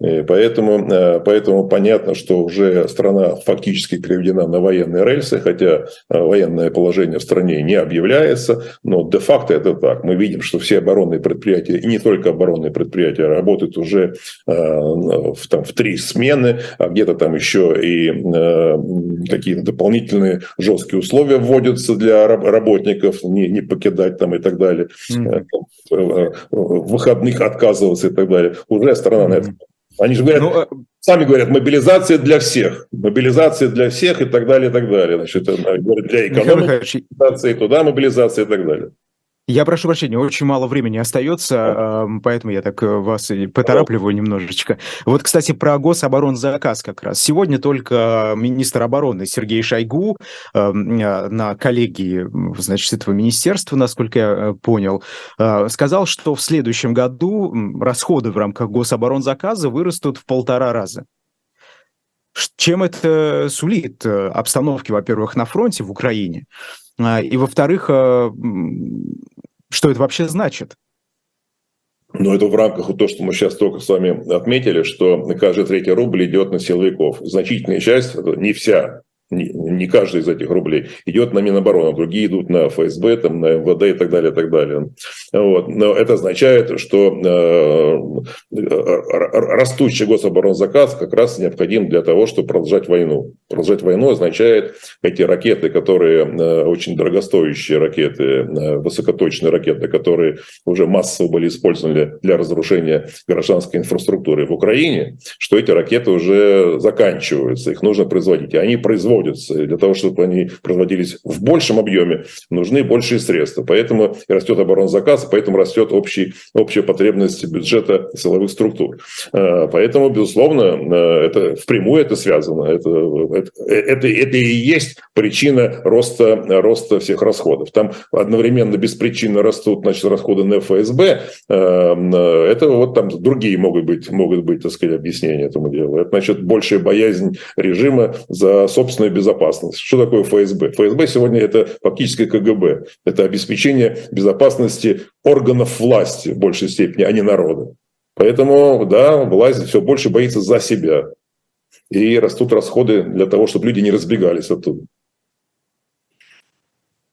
И поэтому, э, поэтому понятно, что уже страна фактически переведена на военные рельсы, хотя э, военное положение в стране не объявляется, но де-факто это так. Мы видим, что все оборонные предприятия, и не только оборонные предприятия, работают уже э, в, там, в три смены, а где-то там еще и какие-то дополнительные жесткие условия вводятся для работников, не, не покидать там и так далее, mm-hmm. выходных отказываться и так далее. Уже страна mm-hmm. на это они же говорят, ну, а сами говорят, мобилизация для всех, мобилизация для всех и так далее, и так далее. Значит, говорят, для экономики, мобилизация туда, мобилизация и так далее. Я прошу прощения, очень мало времени остается, поэтому я так э, вас и поторапливаю немножечко. Вот, кстати, про гособоронзаказ как раз. Сегодня только министр обороны Сергей Шойгу а, на коллегии, значит, этого министерства, насколько я э, понял, а, сказал, что в следующем году расходы в рамках гособоронзаказа вырастут в полтора раза. Чем это сулит э, обстановке, во-первых, на фронте в Украине, и, во-вторых, что это вообще значит? Но это в рамках того, что мы сейчас только с вами отметили, что каждый третий рубль идет на силовиков. Значительная часть, не вся, не каждый из этих рублей идет на Минобороны, другие идут на ФСБ, там, на МВД и так далее, и так далее. Вот. Но это означает, что э, растущий гособоронзаказ как раз необходим для того, чтобы продолжать войну. Продолжать войну означает эти ракеты, которые э, очень дорогостоящие ракеты, э, высокоточные ракеты, которые уже массово были использованы для разрушения гражданской инфраструктуры в Украине, что эти ракеты уже заканчиваются, их нужно производить. И они производят производятся. И для того, чтобы они производились в большем объеме, нужны большие средства. Поэтому растет оборонзаказ, поэтому растет общий, общая потребность бюджета силовых структур. Э, поэтому, безусловно, э, это впрямую это связано. Это, это, это, это и есть причина роста, роста всех расходов. Там одновременно беспричинно растут значит, расходы на ФСБ. Э, это вот там другие могут быть, могут быть так сказать, объяснения этому делу. Это значит большая боязнь режима за собственную собственную безопасность. Что такое ФСБ? ФСБ сегодня это фактически КГБ. Это обеспечение безопасности органов власти в большей степени, а не народа. Поэтому, да, власть все больше боится за себя. И растут расходы для того, чтобы люди не разбегались оттуда.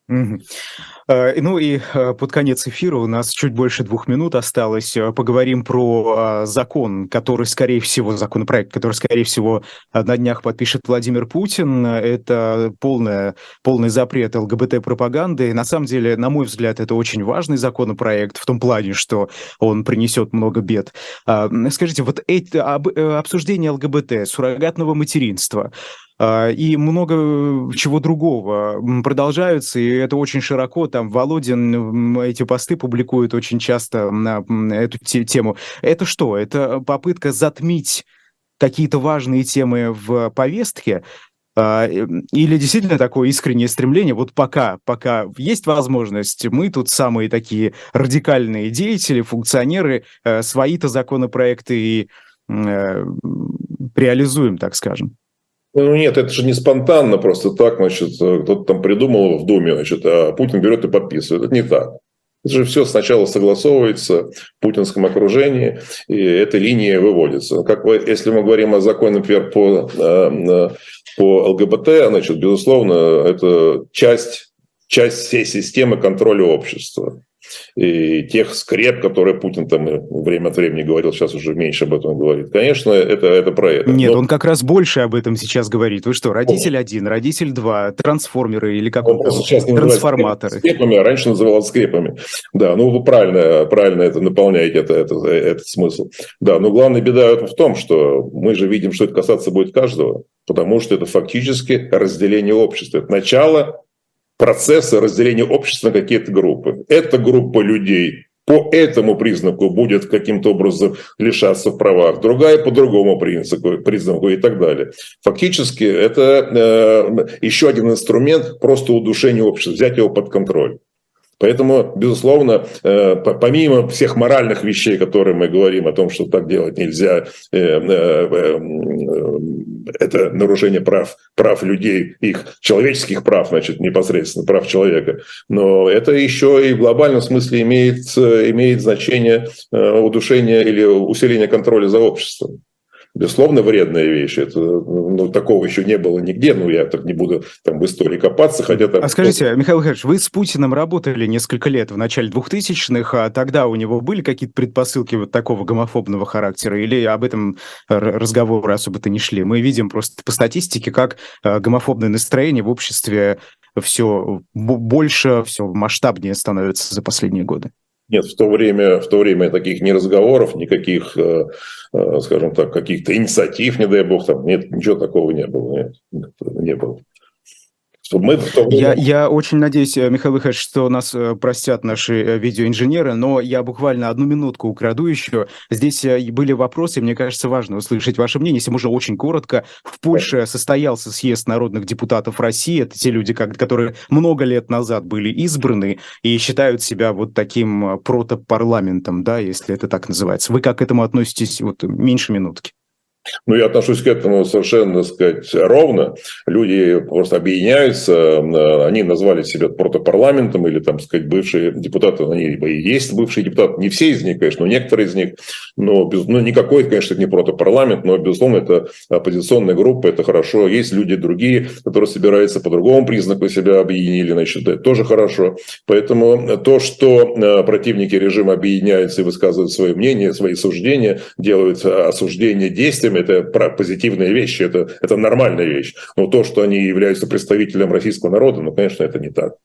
Э, ну и э, под конец эфира у нас чуть больше двух минут осталось. Э, поговорим про закон, который, скорее всего, законопроект, который, скорее всего, на днях подпишет Владимир Путин. Это полная, полный запрет ЛГБТ-пропаганды. На самом деле, на мой взгляд, это очень важный законопроект в том плане, что он принесет много бед. Скажите, вот эти, обсуждение ЛГБТ, суррогатного материнства, и много чего другого продолжаются, и это очень широко. Там Володин эти посты публикует очень часто на эту тему. Это что? Это попытка затмить какие-то важные темы в повестке, а, или действительно такое искреннее стремление, вот пока, пока есть возможность, мы тут самые такие радикальные деятели, функционеры, э, свои-то законопроекты и э, реализуем, так скажем. Ну нет, это же не спонтанно просто так, значит, кто-то там придумал в Думе, значит, а Путин берет и подписывает. Это не так. Это же все сначала согласовывается в путинском окружении, и эта линия выводится. Как вы, если мы говорим о законе, например, по, э, по ЛГБТ, значит, безусловно, это часть, часть всей системы контроля общества и тех скреп, которые Путин там время от времени говорил, сейчас уже меньше об этом говорит. Конечно, это, это про это. Нет, Но... он как раз больше об этом сейчас говорит. Вы что, родитель один, родитель два, трансформеры или как он, он сейчас не трансформаторы. Скрепами, а раньше называл скрепами. Да, ну вы правильно, правильно это наполняете это, это, этот смысл. Да, но главная беда в том, что мы же видим, что это касаться будет каждого, потому что это фактически разделение общества. Это начало процесса разделения общества на какие-то группы. Эта группа людей по этому признаку будет каким-то образом лишаться в правах, другая по другому признаку, признаку и так далее. Фактически это э, еще один инструмент просто удушения общества, взять его под контроль. Поэтому, безусловно, э, помимо всех моральных вещей, которые мы говорим о том, что так делать нельзя, э, э, это нарушение прав, прав людей, их человеческих прав, значит, непосредственно прав человека. Но это еще и в глобальном смысле имеет, имеет значение удушения или усиления контроля за обществом безусловно, вредная вещь. Это, ну, такого еще не было нигде, ну, я так не буду там в истории копаться, хотя там... А скажите, Михаил Михайлович, вы с Путиным работали несколько лет в начале 2000-х, а тогда у него были какие-то предпосылки вот такого гомофобного характера, или об этом разговоры особо-то не шли? Мы видим просто по статистике, как э, гомофобное настроение в обществе все больше, все масштабнее становится за последние годы. Нет, в то время, в то время таких ни разговоров, никаких, э, э, скажем так, каких-то инициатив, не дай бог, там нет, ничего такого не было. Нет, не было мы я, я очень надеюсь, э, Михаил Михайлович, что нас э, простят наши э, видеоинженеры, но я буквально одну минутку украду еще. Здесь были вопросы, мне кажется, важно услышать ваше мнение, если можно очень коротко. В Польше состоялся съезд народных депутатов России. Это те люди, которые много лет назад были избраны и считают себя вот таким протопарламентом, да, если это так называется. Вы как к этому относитесь? Вот меньше минутки. Ну, я отношусь к этому совершенно, так сказать, ровно. Люди просто объединяются, они назвали себя протопарламентом или, там, сказать, бывшие депутаты, они и есть бывшие депутаты, не все из них, конечно, но некоторые из них, но, без, ну, никакой, конечно, не протопарламент, но, безусловно, это оппозиционная группа, это хорошо. Есть люди другие, которые собираются по другому признаку себя объединили, значит, это тоже хорошо. Поэтому то, что э, противники режима объединяются и высказывают свое мнение, свои суждения, делают осуждение действиями, это позитивные вещи, это, это нормальная вещь. Но то, что они являются представителем российского народа, ну, конечно, это не так.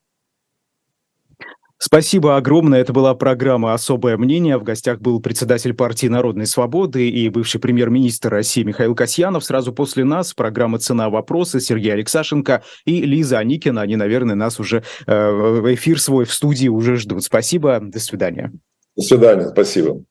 Спасибо огромное. Это была программа «Особое мнение». В гостях был председатель партии Народной Свободы и бывший премьер-министр России Михаил Касьянов. Сразу после нас программа «Цена вопроса» Сергей Алексашенко и Лиза Аникина. Они, наверное, нас уже э, в эфир свой в студии уже ждут. Спасибо. До свидания. До свидания. Спасибо.